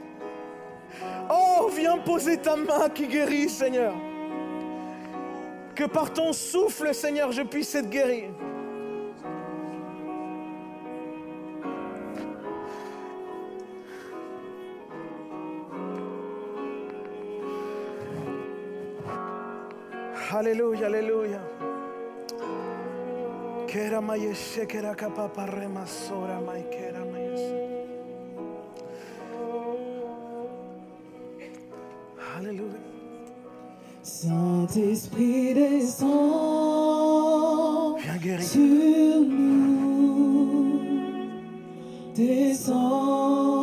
Oh, viens poser ta main qui guérit, Seigneur. Que par ton souffle, Seigneur, je puisse être guéri. Alléluia, Alléluia. Kera Saint-Esprit descend, sur nous. Descends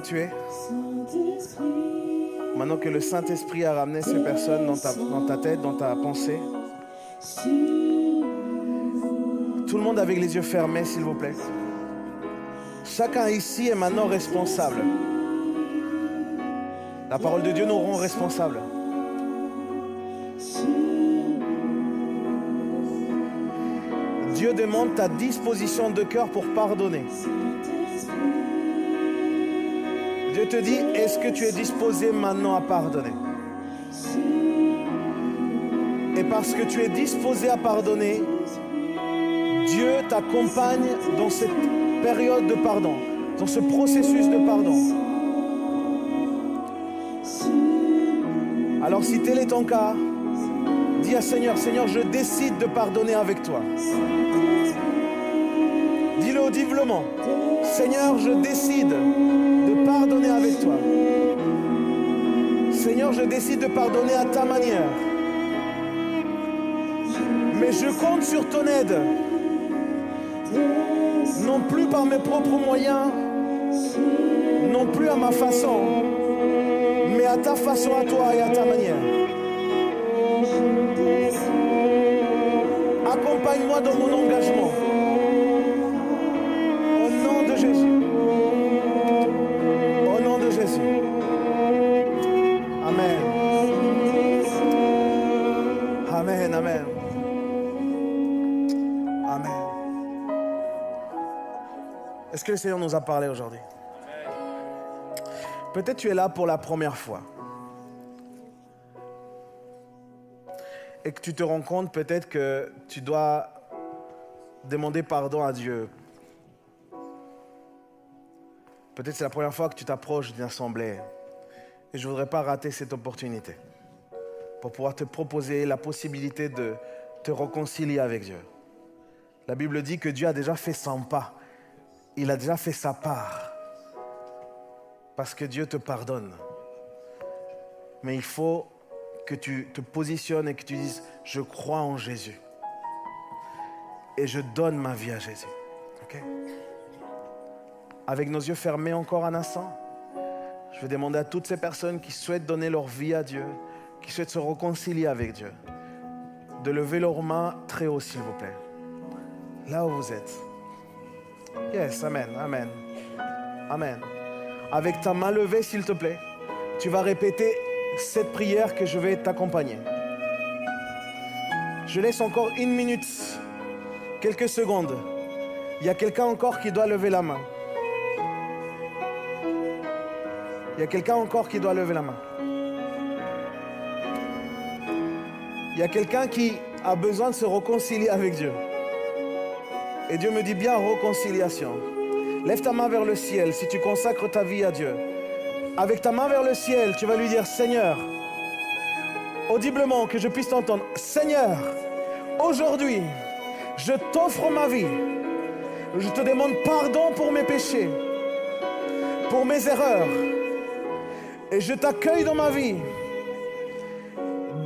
tu es, maintenant que le Saint-Esprit a ramené ces personnes dans ta, dans ta tête, dans ta pensée, tout le monde avec les yeux fermés, s'il vous plaît. Chacun ici est maintenant responsable. La parole de Dieu nous rend responsables. Dieu demande ta disposition de cœur pour pardonner. Dieu te dit, est-ce que tu es disposé maintenant à pardonner? Et parce que tu es disposé à pardonner, Dieu t'accompagne dans cette période de pardon, dans ce processus de pardon. Alors si tel est ton cas, dis à Seigneur, Seigneur, je décide de pardonner avec toi. Dis-le audiblement. Seigneur, je décide de pardonner avec toi. Seigneur, je décide de pardonner à ta manière. Mais je compte sur ton aide. Non plus par mes propres moyens, non plus à ma façon, mais à ta façon à toi et à ta manière. Accompagne-moi dans mon engagement. Que le Seigneur nous a parlé aujourd'hui Peut-être tu es là pour la première fois. Et que tu te rends compte peut-être que tu dois demander pardon à Dieu Peut-être c'est la première fois que tu t'approches d'une assemblée. Et je ne voudrais pas rater cette opportunité pour pouvoir te proposer la possibilité de te réconcilier avec Dieu. La Bible dit que Dieu a déjà fait son pas. Il a déjà fait sa part. Parce que Dieu te pardonne. Mais il faut que tu te positionnes et que tu dises, je crois en Jésus. Et je donne ma vie à Jésus. Avec nos yeux fermés encore un instant, je vais demander à toutes ces personnes qui souhaitent donner leur vie à Dieu, qui souhaitent se réconcilier avec Dieu, de lever leurs mains très haut, s'il vous plaît. Là où vous êtes. Yes, Amen, Amen. Amen. Avec ta main levée, s'il te plaît, tu vas répéter cette prière que je vais t'accompagner. Je laisse encore une minute, quelques secondes. Il y a quelqu'un encore qui doit lever la main. Il y a quelqu'un encore qui doit lever la main. Il y a quelqu'un qui a besoin de se réconcilier avec Dieu. Et Dieu me dit bien réconciliation. Lève ta main vers le ciel si tu consacres ta vie à Dieu. Avec ta main vers le ciel, tu vas lui dire Seigneur, audiblement que je puisse t'entendre, Seigneur, aujourd'hui, je t'offre ma vie. Je te demande pardon pour mes péchés, pour mes erreurs. Et je t'accueille dans ma vie.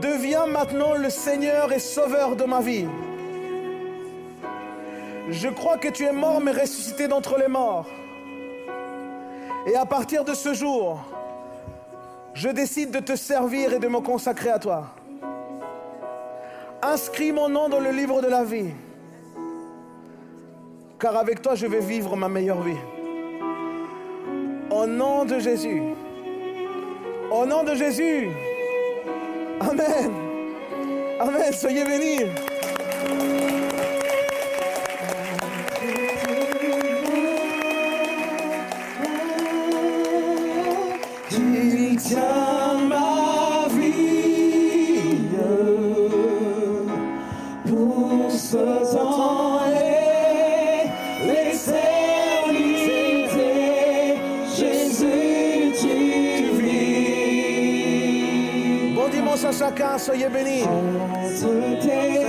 Deviens maintenant le Seigneur et Sauveur de ma vie. Je crois que tu es mort mais ressuscité d'entre les morts. Et à partir de ce jour, je décide de te servir et de me consacrer à toi. Inscris mon nom dans le livre de la vie. Car avec toi, je vais vivre ma meilleure vie. Au nom de Jésus. Au nom de Jésus. Amen. Amen. Soyez bénis. À chacun.